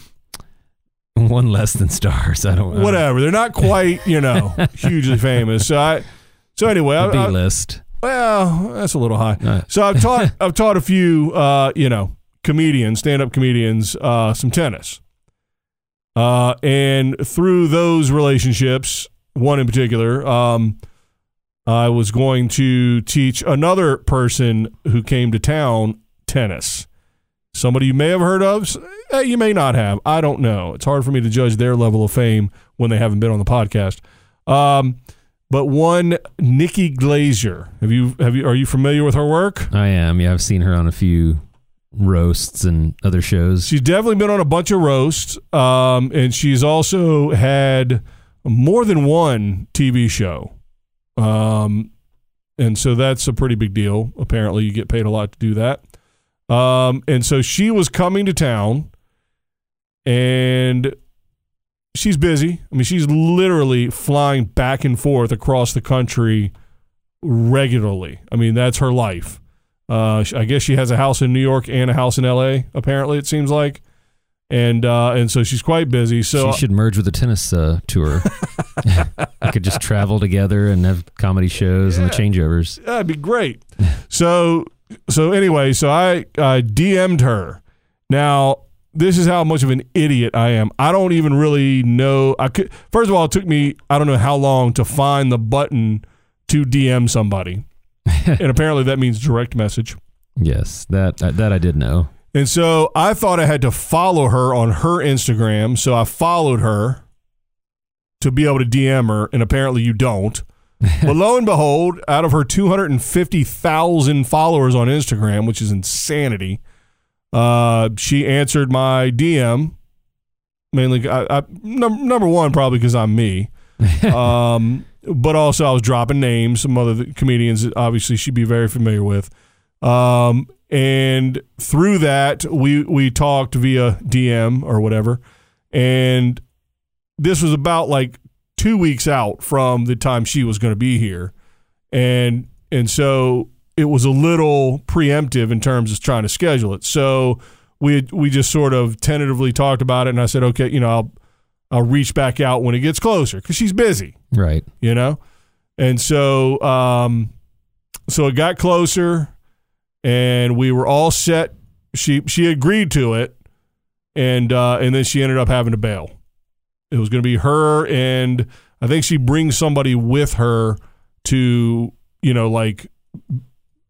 one less than stars. I don't. Know. Whatever they're not quite you know [LAUGHS] hugely famous so i so anyway I, B I, list. Well that's a little high so i've taught i've taught a few uh you know comedians stand-up comedians uh some tennis uh and through those relationships one in particular um I was going to teach another person who came to town tennis. Somebody you may have heard of, eh, you may not have. I don't know. It's hard for me to judge their level of fame when they haven't been on the podcast. Um, but one Nikki Glaser, have you have you are you familiar with her work? I am. Yeah, I've seen her on a few roasts and other shows. She's definitely been on a bunch of roasts, um, and she's also had more than one TV show. Um, and so that's a pretty big deal. Apparently, you get paid a lot to do that. Um, and so she was coming to town, and she's busy. I mean, she's literally flying back and forth across the country regularly. I mean, that's her life. Uh, I guess she has a house in New York and a house in L.A. Apparently, it seems like, and uh, and so she's quite busy. So she should merge with the tennis uh, tour. [LAUGHS] [LAUGHS] I could just travel together and have comedy shows and the changeovers. That'd be great. so so anyway, so I I DM'd her. Now this is how much of an idiot I am. I don't even really know. I could first of all, it took me I don't know how long to find the button to DM somebody, [LAUGHS] and apparently that means direct message. Yes, that that, that I did know. And so I thought I had to follow her on her Instagram. So I followed her to be able to DM her, and apparently you don't. [LAUGHS] but lo and behold, out of her 250,000 followers on Instagram, which is insanity, uh, she answered my DM. Mainly, I, I, num- number one, probably because I'm me. [LAUGHS] um, but also, I was dropping names, some other comedians that obviously she'd be very familiar with. Um, and through that we we talked via DM or whatever, and this was about like two weeks out from the time she was going to be here, and and so it was a little preemptive in terms of trying to schedule it. So we we just sort of tentatively talked about it, and I said, okay, you know, I'll I'll reach back out when it gets closer because she's busy, Right. you know, and so um, so it got closer, and we were all set. She she agreed to it, and uh, and then she ended up having to bail. It was going to be her, and I think she brings somebody with her to you know like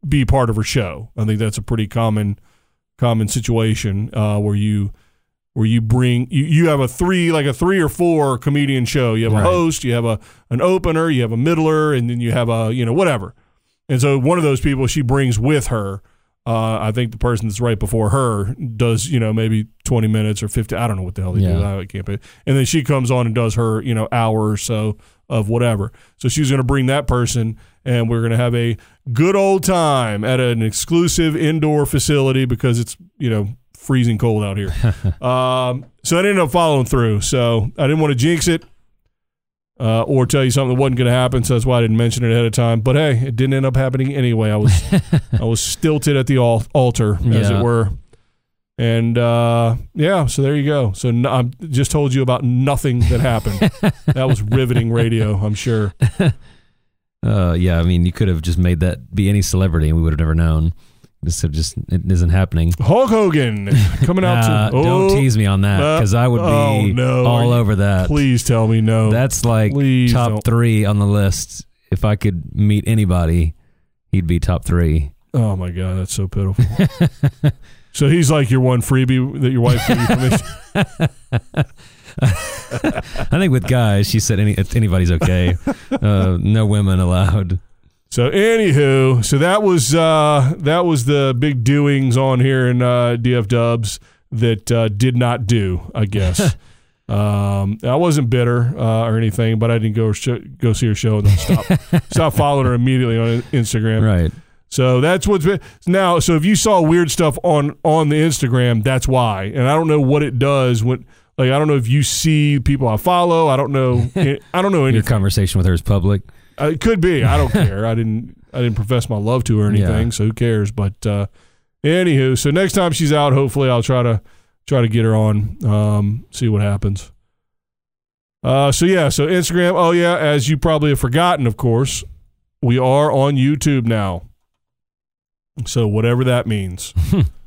be part of her show. I think that's a pretty common common situation uh, where you where you bring you, you have a three like a three or four comedian show. You have Right. a host, you have a an opener, you have a middler, and then you have a you know whatever. And so one of those people she brings with her. Uh, I think the person that's right before her does, you know, maybe 20 minutes or 50. I don't know what the hell they do. I can't pay. And then she comes on and does her, you know, hour or so of whatever. So she's going to bring that person and we're going to have a good old time at an exclusive indoor facility because it's, you know, freezing cold out here. [LAUGHS] um, so I ended up following through. So I didn't want to jinx it uh, or tell you something that wasn't going to happen. So that's why I didn't mention it ahead of time. But hey, it didn't end up happening anyway. I was [LAUGHS] I was stilted at the al- altar, as Yeah. it were. And uh, yeah, so there you go. So n- I just told you about nothing that happened. [LAUGHS] that was riveting radio, I'm sure. Uh, yeah, I mean, you could have just made that be any celebrity, and we would have never known. Just, it just it isn't happening. Hulk Hogan [LAUGHS] coming out Uh, to. Oh, don't tease me on that because I would be oh, no. all over that. Please tell me no. That's like Please top don't. three on the list. If I could meet anybody, he'd be top three. oh my god, that's so pitiful. [LAUGHS] so he's like your one freebie that your wife gave you permission. [LAUGHS] [LAUGHS] I think with guys, she said any anybody's okay. [LAUGHS] uh, no women allowed. So anywho, so that was uh, that was the big doings on here in uh, DF Dubs that uh, did not do, I guess. [LAUGHS] um, I wasn't bitter uh, or anything, but I didn't go sh- go see her show and then stop stop following her immediately on Instagram. Right. So that's what's been now. So if you saw weird stuff on on the Instagram, that's why. And I don't know what it does when. Like I don't know if you see people I follow. I don't know. [LAUGHS] I don't know Your conversation with her is public. Uh, it could be. I don't care. I didn't. I didn't profess my love to her or anything. Yeah. So who cares? But uh, anywho, so next time she's out, hopefully I'll try to try to get her on. Um, see what happens. Uh, so yeah, so Instagram. Oh yeah, as you probably have forgotten, of course, we are on YouTube now. So whatever that means, [LAUGHS]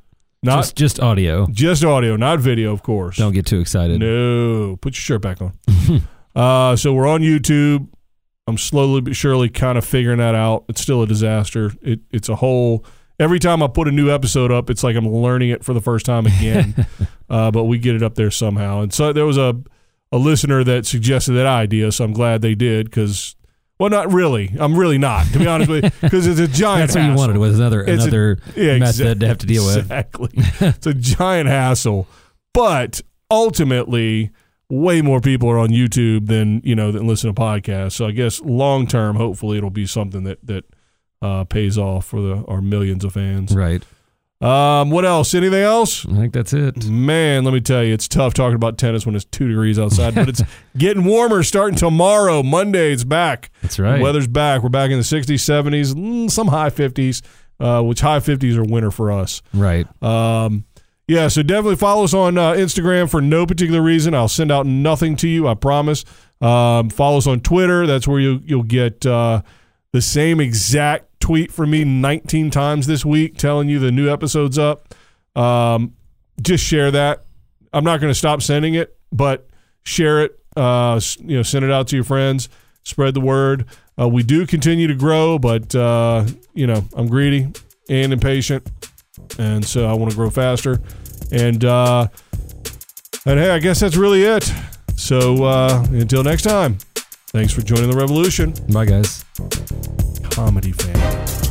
not just just audio. just audio, not video, of course. Don't get too excited. No, put your shirt back on. [LAUGHS] uh, so we're on YouTube. I'm slowly but surely kind of figuring that out. It's still a disaster. It, it's a whole. Every time I put a new episode up, it's like I'm learning it for the first time again. [LAUGHS] uh, but we get it up there somehow. And so there was a a listener that suggested that idea, so I'm glad they did because. Well, not really. I'm really not, to be honest with you, because it's a [LAUGHS] giant. That's what you wanted was another It's a- another Yeah, method to have to deal with. Exactly. it's a giant hassle. But ultimately, way more people are on YouTube than, you know, than listen to podcasts. So I guess long term, hopefully it'll be something that that uh, pays off for the our millions of fans. Right. Um, what else? Anything else? I think that's it. Man, let me tell you, it's tough talking about tennis when it's two degrees outside, but it's [LAUGHS] getting warmer starting tomorrow. Monday, it's back. That's right. The weather's back. We're back in the 60s, 70s, mm, some high 50s, uh, which high 50s are winter for us. Right. Um, yeah, so definitely follow us on uh, Instagram for no particular reason. I'll send out nothing to you, I promise. Um, follow us on Twitter. That's where you, you'll get uh, the same exact tweet from me 19 times this week telling you the new episode's up. Um, just share that. I'm not going to stop sending it, but share it. Uh, you know, send it out to your friends. Spread the word. Uh, we do continue to grow, but uh, you know, I'm greedy and impatient, and so I want to grow faster. And uh, and hey, I guess that's really it. So uh, until next time, thanks for joining the revolution, Bye, guys. comedy fan.